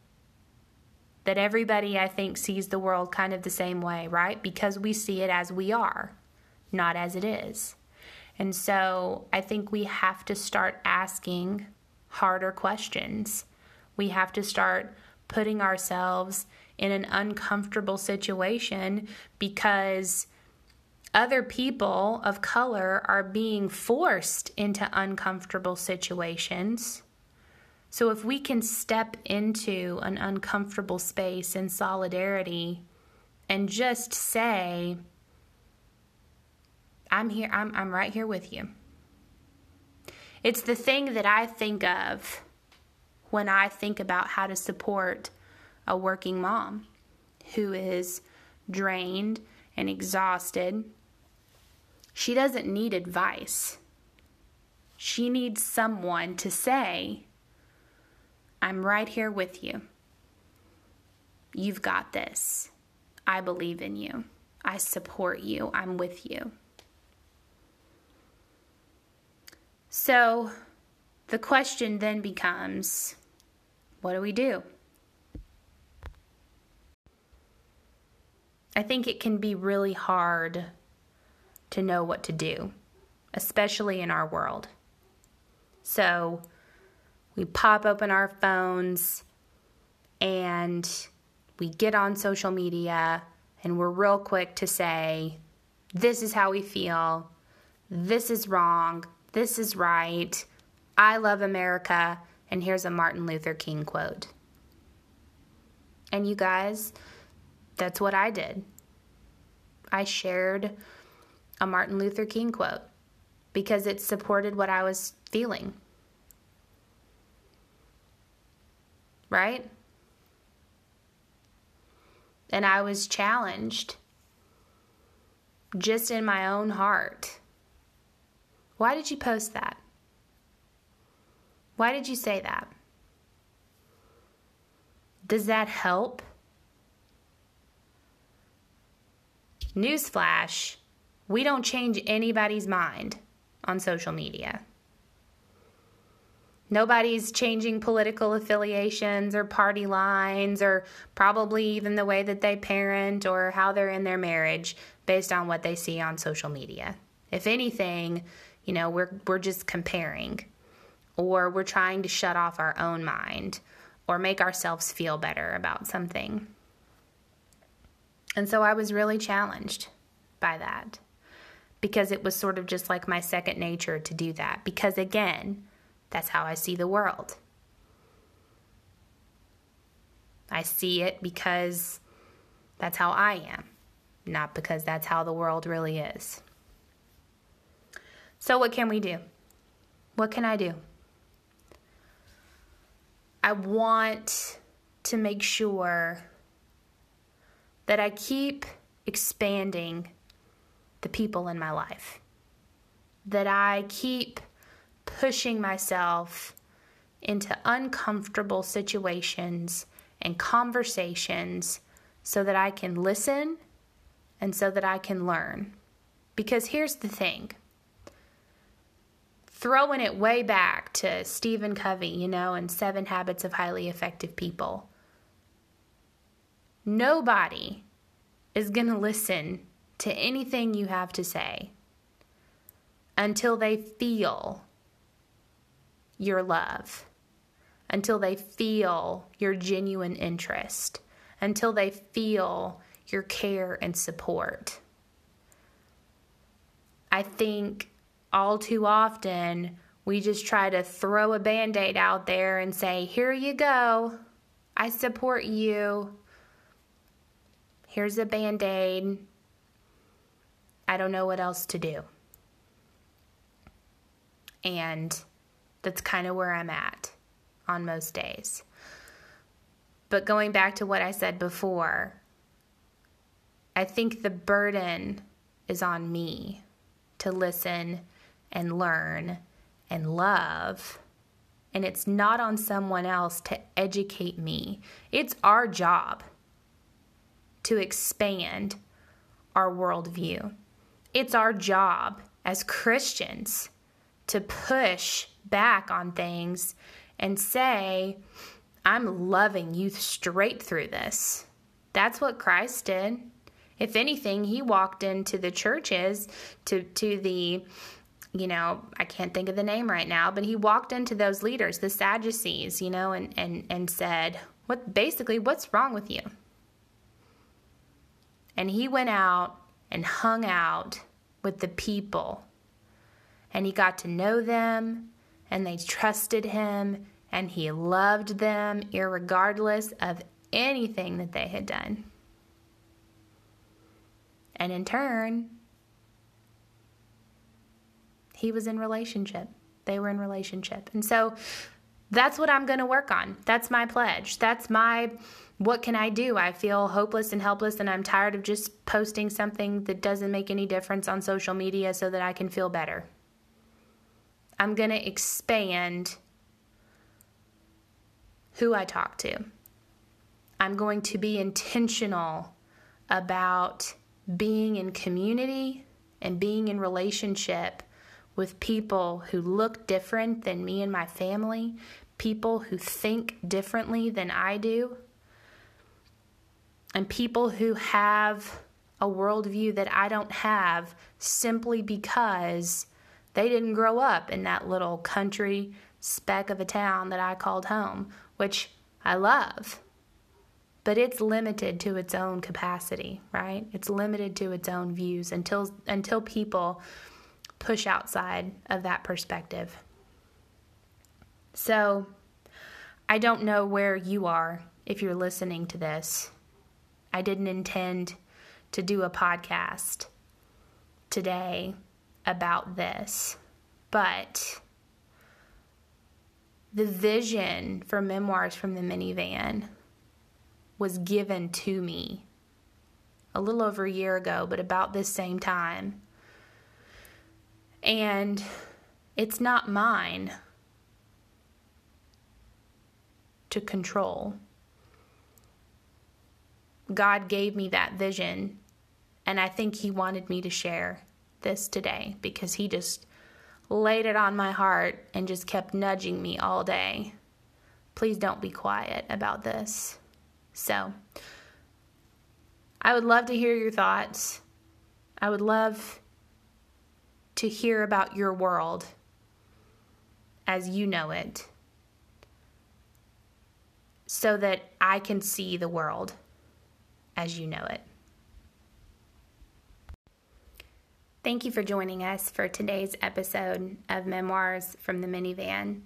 that everybody, I think, sees the world kind of the same way, right? Because we see it as we are, not as it is. And so I think we have to start asking harder questions. We have to start putting ourselves in an uncomfortable situation because other people of color are being forced into uncomfortable situations. So, if we can step into an uncomfortable space in solidarity and just say, I'm here, I'm, I'm right here with you. It's the thing that I think of when I think about how to support a working mom who is drained and exhausted she doesn't need advice. She needs someone to say, I'm right here with you. You've got this. I believe in you. I support you. I'm with you. So the question then becomes what do we do? I think it can be really hard to know what to do, especially in our world. So we pop open our phones and we get on social media and we're real quick to say, this is how we feel, this is wrong, this is right, I love America, and here's a Martin Luther King quote. And you guys, that's what I did. I shared a Martin Luther King quote because it supported what I was feeling. Right? And I was challenged just in my own heart. Why did you post that? Why did you say that? Does that help? Newsflash, we don't change anybody's mind on social media. Nobody's changing political affiliations or party lines or probably even the way that they parent or how they're in their marriage based on what they see on social media. If anything, you know, we're we're just comparing or we're trying to shut off our own mind or make ourselves feel better about something. And so I was really challenged by that because it was sort of just like my second nature to do that because again, that's how I see the world. I see it because that's how I am, not because that's how the world really is. So, what can we do? What can I do? I want to make sure that I keep expanding the people in my life, that I keep pushing myself into uncomfortable situations and conversations so that I can listen and so that I can learn. Because here's the thing throwing it way back to Stephen Covey, you know, and Seven Habits of Highly Effective People. Nobody is going to listen to anything you have to say until they feel your love, until they feel your genuine interest, until they feel your care and support. I think all too often we just try to throw a band aid out there and say, Here you go. I support you. Here's a band aid. I don't know what else to do. And that's kind of where I'm at on most days. But going back to what I said before, I think the burden is on me to listen and learn and love. And it's not on someone else to educate me. It's our job to expand our worldview. It's our job as Christians to push back on things and say, I'm loving you straight through this. That's what Christ did. If anything, he walked into the churches to to the you know, I can't think of the name right now, but he walked into those leaders, the Sadducees, you know, and and and said, "What basically what's wrong with you?" And he went out and hung out with the people. And he got to know them and they trusted him and he loved them regardless of anything that they had done. And in turn, he was in relationship. They were in relationship. And so that's what I'm going to work on. That's my pledge. That's my what can I do? I feel hopeless and helpless and I'm tired of just posting something that doesn't make any difference on social media so that I can feel better. I'm going to expand who I talk to. I'm going to be intentional about being in community and being in relationship with people who look different than me and my family, people who think differently than I do, and people who have a worldview that I don't have simply because they didn't grow up in that little country speck of a town that I called home, which I love. but it's limited to its own capacity, right? It's limited to its own views until until people push outside of that perspective. So, I don't know where you are if you're listening to this. I didn't intend to do a podcast today about this, but the vision for Memoirs from the Minivan was given to me a little over a year ago, but about this same time. And it's not mine to control. God gave me that vision, and I think He wanted me to share this today because He just laid it on my heart and just kept nudging me all day. Please don't be quiet about this. So, I would love to hear your thoughts. I would love to hear about your world as you know it so that I can see the world as you know it. Thank you for joining us for today's episode of Memoirs from the Minivan,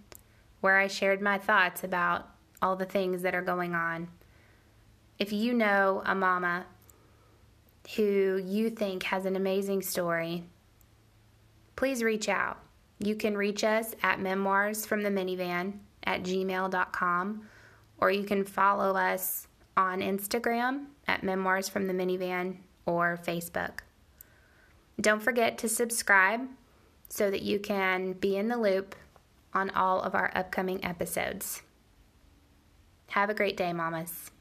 where I shared my thoughts about all the things that are going on. If you know a mama who you think has an amazing story, please reach out. You can reach us at memoirsfromtheminivan at gmail.com or you can follow us on Instagram at Memoirs from the Minivan or Facebook. Don't forget to subscribe so that you can be in the loop on all of our upcoming episodes. Have a great day, mamas.